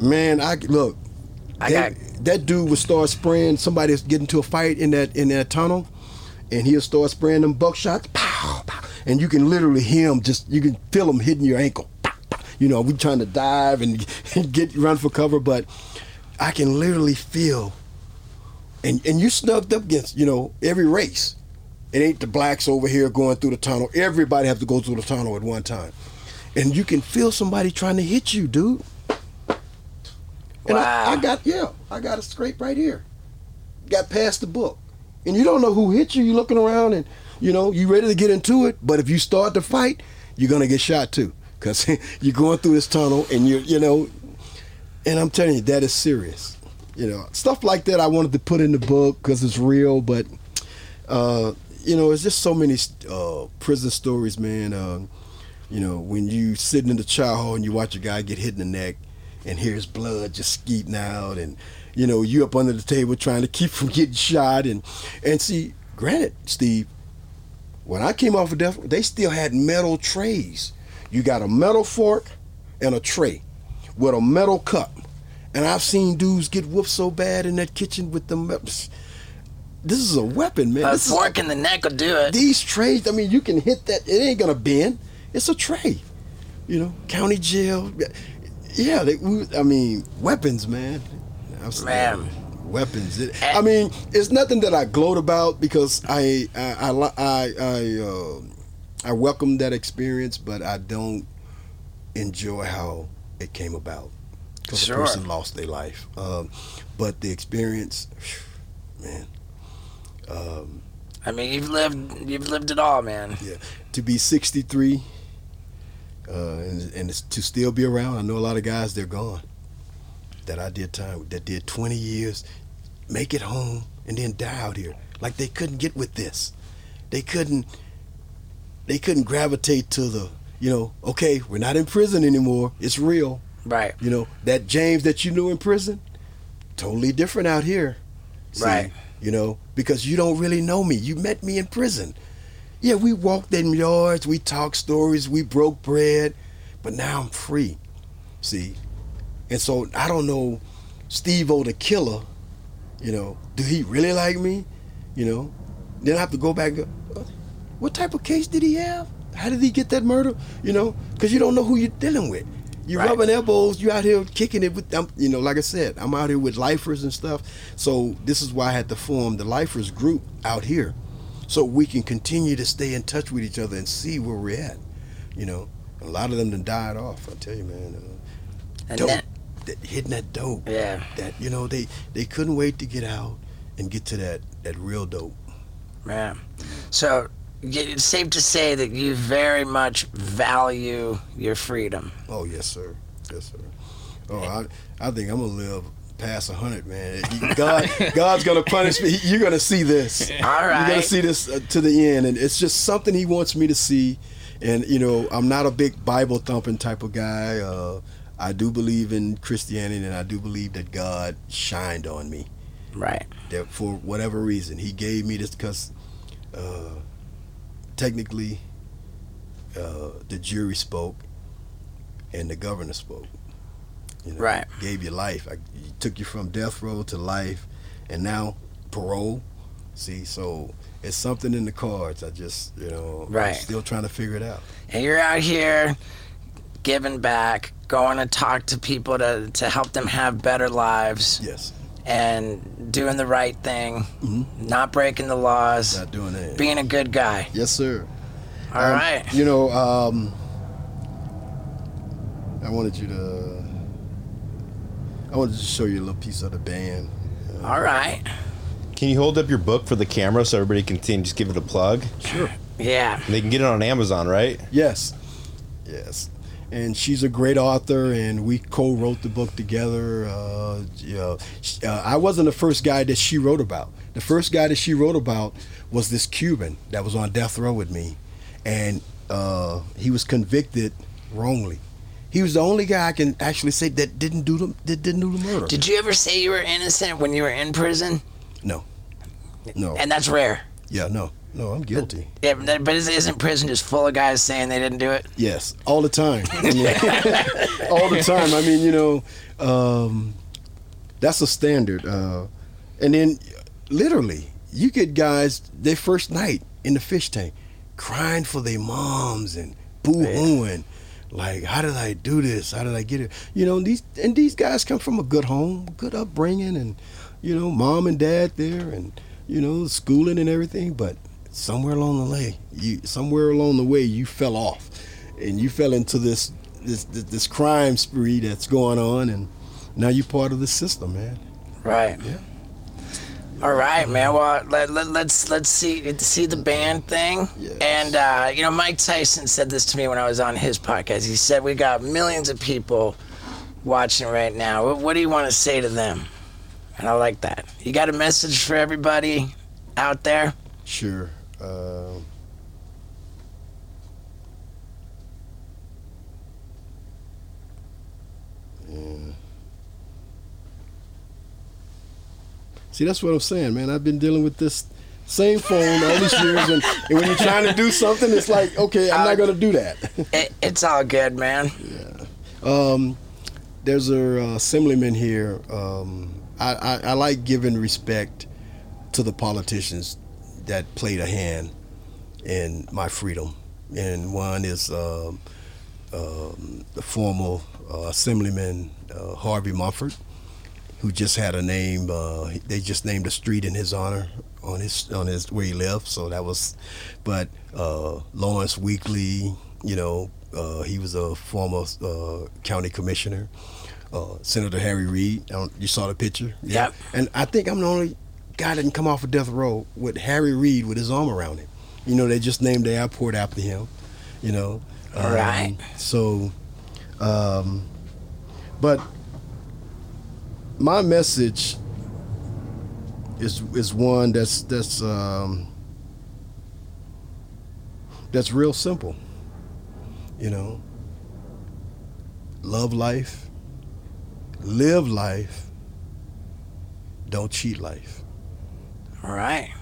Man, I look. I that, got that dude would start spraying. Somebody's getting into a fight in that in that tunnel, and he'll start spraying them buckshots. Pow, pow, and you can literally hear him. Just you can feel him hitting your ankle. You know, we trying to dive and get run for cover, but I can literally feel. And and you snugged up against you know every race. It ain't the blacks over here going through the tunnel. Everybody have to go through the tunnel at one time, and you can feel somebody trying to hit you, dude. And I, I Wow. got yeah, I got a scrape right here. Got past the book, and you don't know who hit you. You're looking around, and you know you ready to get into it. But if you start to fight, you're gonna get shot too, cause you're going through this tunnel, and you're you know. And I'm telling you, that is serious. You know, stuff like that I wanted to put in the book because it's real, but uh, you know, it's just so many uh, prison stories, man. Uh, you know, when you sitting in the chow hall and you watch a guy get hit in the neck, and here's blood just skeeting out, and you know, you up under the table trying to keep from getting shot, and and see, granted, Steve, when I came off of death, they still had metal trays. You got a metal fork and a tray with a metal cup, and I've seen dudes get whooped so bad in that kitchen with the them. This is a weapon, man. a This is- fork in the neck will do it. these trays, I mean, you can hit that. It ain't gonna bend. It's a tray. You know, county jail. Yeah, they, I mean, weapons, man. Saying, Man. weapons. It, I mean, it's nothing that I gloat about because I I I I I, uh, I welcome that experience, but I don't enjoy how it came about because Sure. a person lost their life. Um, but the experience, man. Um, I mean, you've lived, you've lived it all, man. yeah, to be 63 uh, and, and it's- to still be around. I know a lot of guys they're gone that I did time that did 20 years, make it home and then die out here. Like they couldn't get with this. They couldn't. They couldn't gravitate to the. You know, okay, we're not in prison anymore. It's real. Right. You know that James that you knew in prison, totally different out here. See, Right. You know, because you don't really know me. You met me in prison. Yeah, we walked in yards, we talked stories, we broke bread, but now I'm free. See, And so I don't know, Steve-O the killer, you know, do he really like me? You know, then I have to go back. What type of case did he have? How did he get that murder? You know, because you don't know who you're dealing with. You're Right. rubbing elbows. You out here kicking it with, um, you know, like I said, I'm out here with lifers and stuff. So this is why I had to form the lifers group out here, so we can continue to stay in touch with each other and see where we're at. You know, a lot of them done died off. I tell you, man. Uh, And dope, then, that, hitting that dope. yeah, That you know they they couldn't wait to get out and get to that that real dope. man. So it's safe to say that you very much value your freedom. Oh yes, sir. Yes, sir. Oh, I I think I'm gonna live past hundred, man. God God's gonna punish me. You're gonna see this. All You're gonna see this uh, to the end, and it's just something He wants me to see. And you know, I'm not a big Bible thumping type of guy. Uh, I do believe in Christianity, and I do believe that God shined on me. Right. that for whatever reason he gave me this because uh, technically uh, the jury spoke and the governor spoke. You know, Right. Gave you life. I, he took you from death row to life, and now parole. See, so it's something in the cards. I just, you know, Right. I'm still trying to figure it out. And you're out here giving back, going to talk to people to, to help them have better lives, Yes, and doing the right thing, Mhm. not breaking the laws, not doing that. being a good guy. yes, sir. All Um, right. You know, um, I wanted you to. I wanted to show you a little piece of the band. All right. Can you hold up your book for the camera so everybody can see and just give it a plug? Sure. Yeah. And they can get it on Amazon, right? Yes. Yes. And she's a great author, and we co-wrote the book together. Uh, you know, sh- uh, I wasn't the first guy that she wrote about. The first guy that she wrote about was this Cuban that was on death row with me, and uh, he was convicted wrongly. He was the only guy I can actually say that didn't do the that didn't do the murder. Did you ever say you were innocent when you were in prison? no, no, And that's rare. yeah, no, no. I'm guilty. Yeah, but but is- isn't prison just full of guys saying they didn't do it? Yes, all the time. all the time. I mean, you know, um, that's a standard. Uh, and then, literally, you get guys their first night in the fish tank crying for their moms and boo hooing. Like, how did I do this? How did I get it? You know, these and these guys come from a good home, good upbringing, and you know, mom and dad there, and you know, schooling and everything. But somewhere along the way, you somewhere along the way, you fell off, and you fell into this this this, this crime spree that's going on, and now you're part of the system, man. Right. Yeah. All right, man. Well, let, let, let's let's see see the band thing. Yes. And uh, you know, Mike Tyson said this to me when I was on his podcast. He said we got millions of people watching right now. What, what do you want to say to them? And I like that. You got a message for everybody out there? Sure. Um, yeah. See, that's what I'm saying, man. I've been dealing with this same phone all these years, and, and when you're trying to do something, it's like, okay, I'm not going to do that. It, it's all good, man. Um, there's a uh, assemblyman here. Um, I, I, I like giving respect to the politicians that played a hand in my freedom. And one is um, um, the former uh, assemblyman uh, Harvey Munford, who just had a name. Uh, they just named a street in his honor on his on his where he lived. So that was, but uh, Lawrence Weekly, you know, uh, he was a former uh, county commissioner. Uh, Senator Harry Reid, you saw the picture. Yep. And I think I'm the only guy can come off of death row with Harry Reid with his arm around him. You know, they just named the airport after him. You know. Um, Right. So, um, but my message is is one that's that's um, that's real simple. You know, love life, live life, don't cheat life. All right.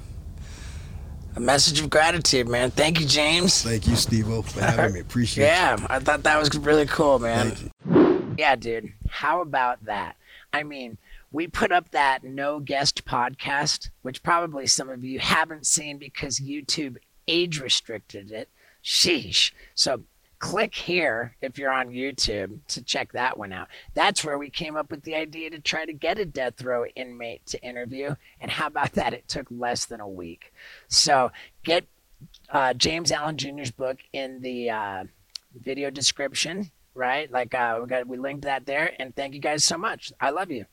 A message of gratitude, man. Thank you, James. Thank you, Steve, for having me. Appreciate Yeah, I thought that was really cool, man. You. Yeah, dude. How about that? I mean, we put up that no guest podcast, which probably some of you haven't seen because YouTube age restricted it. Sheesh. So click here if you're on YouTube to check that one out. That's where we came up with the idea to try to get a death row inmate to interview. And how about that? It took less than a week. So get uh, James Allen Jr.'s book in the uh, video description, right? Like uh, we got we linked that there. And thank you guys so much. I love you.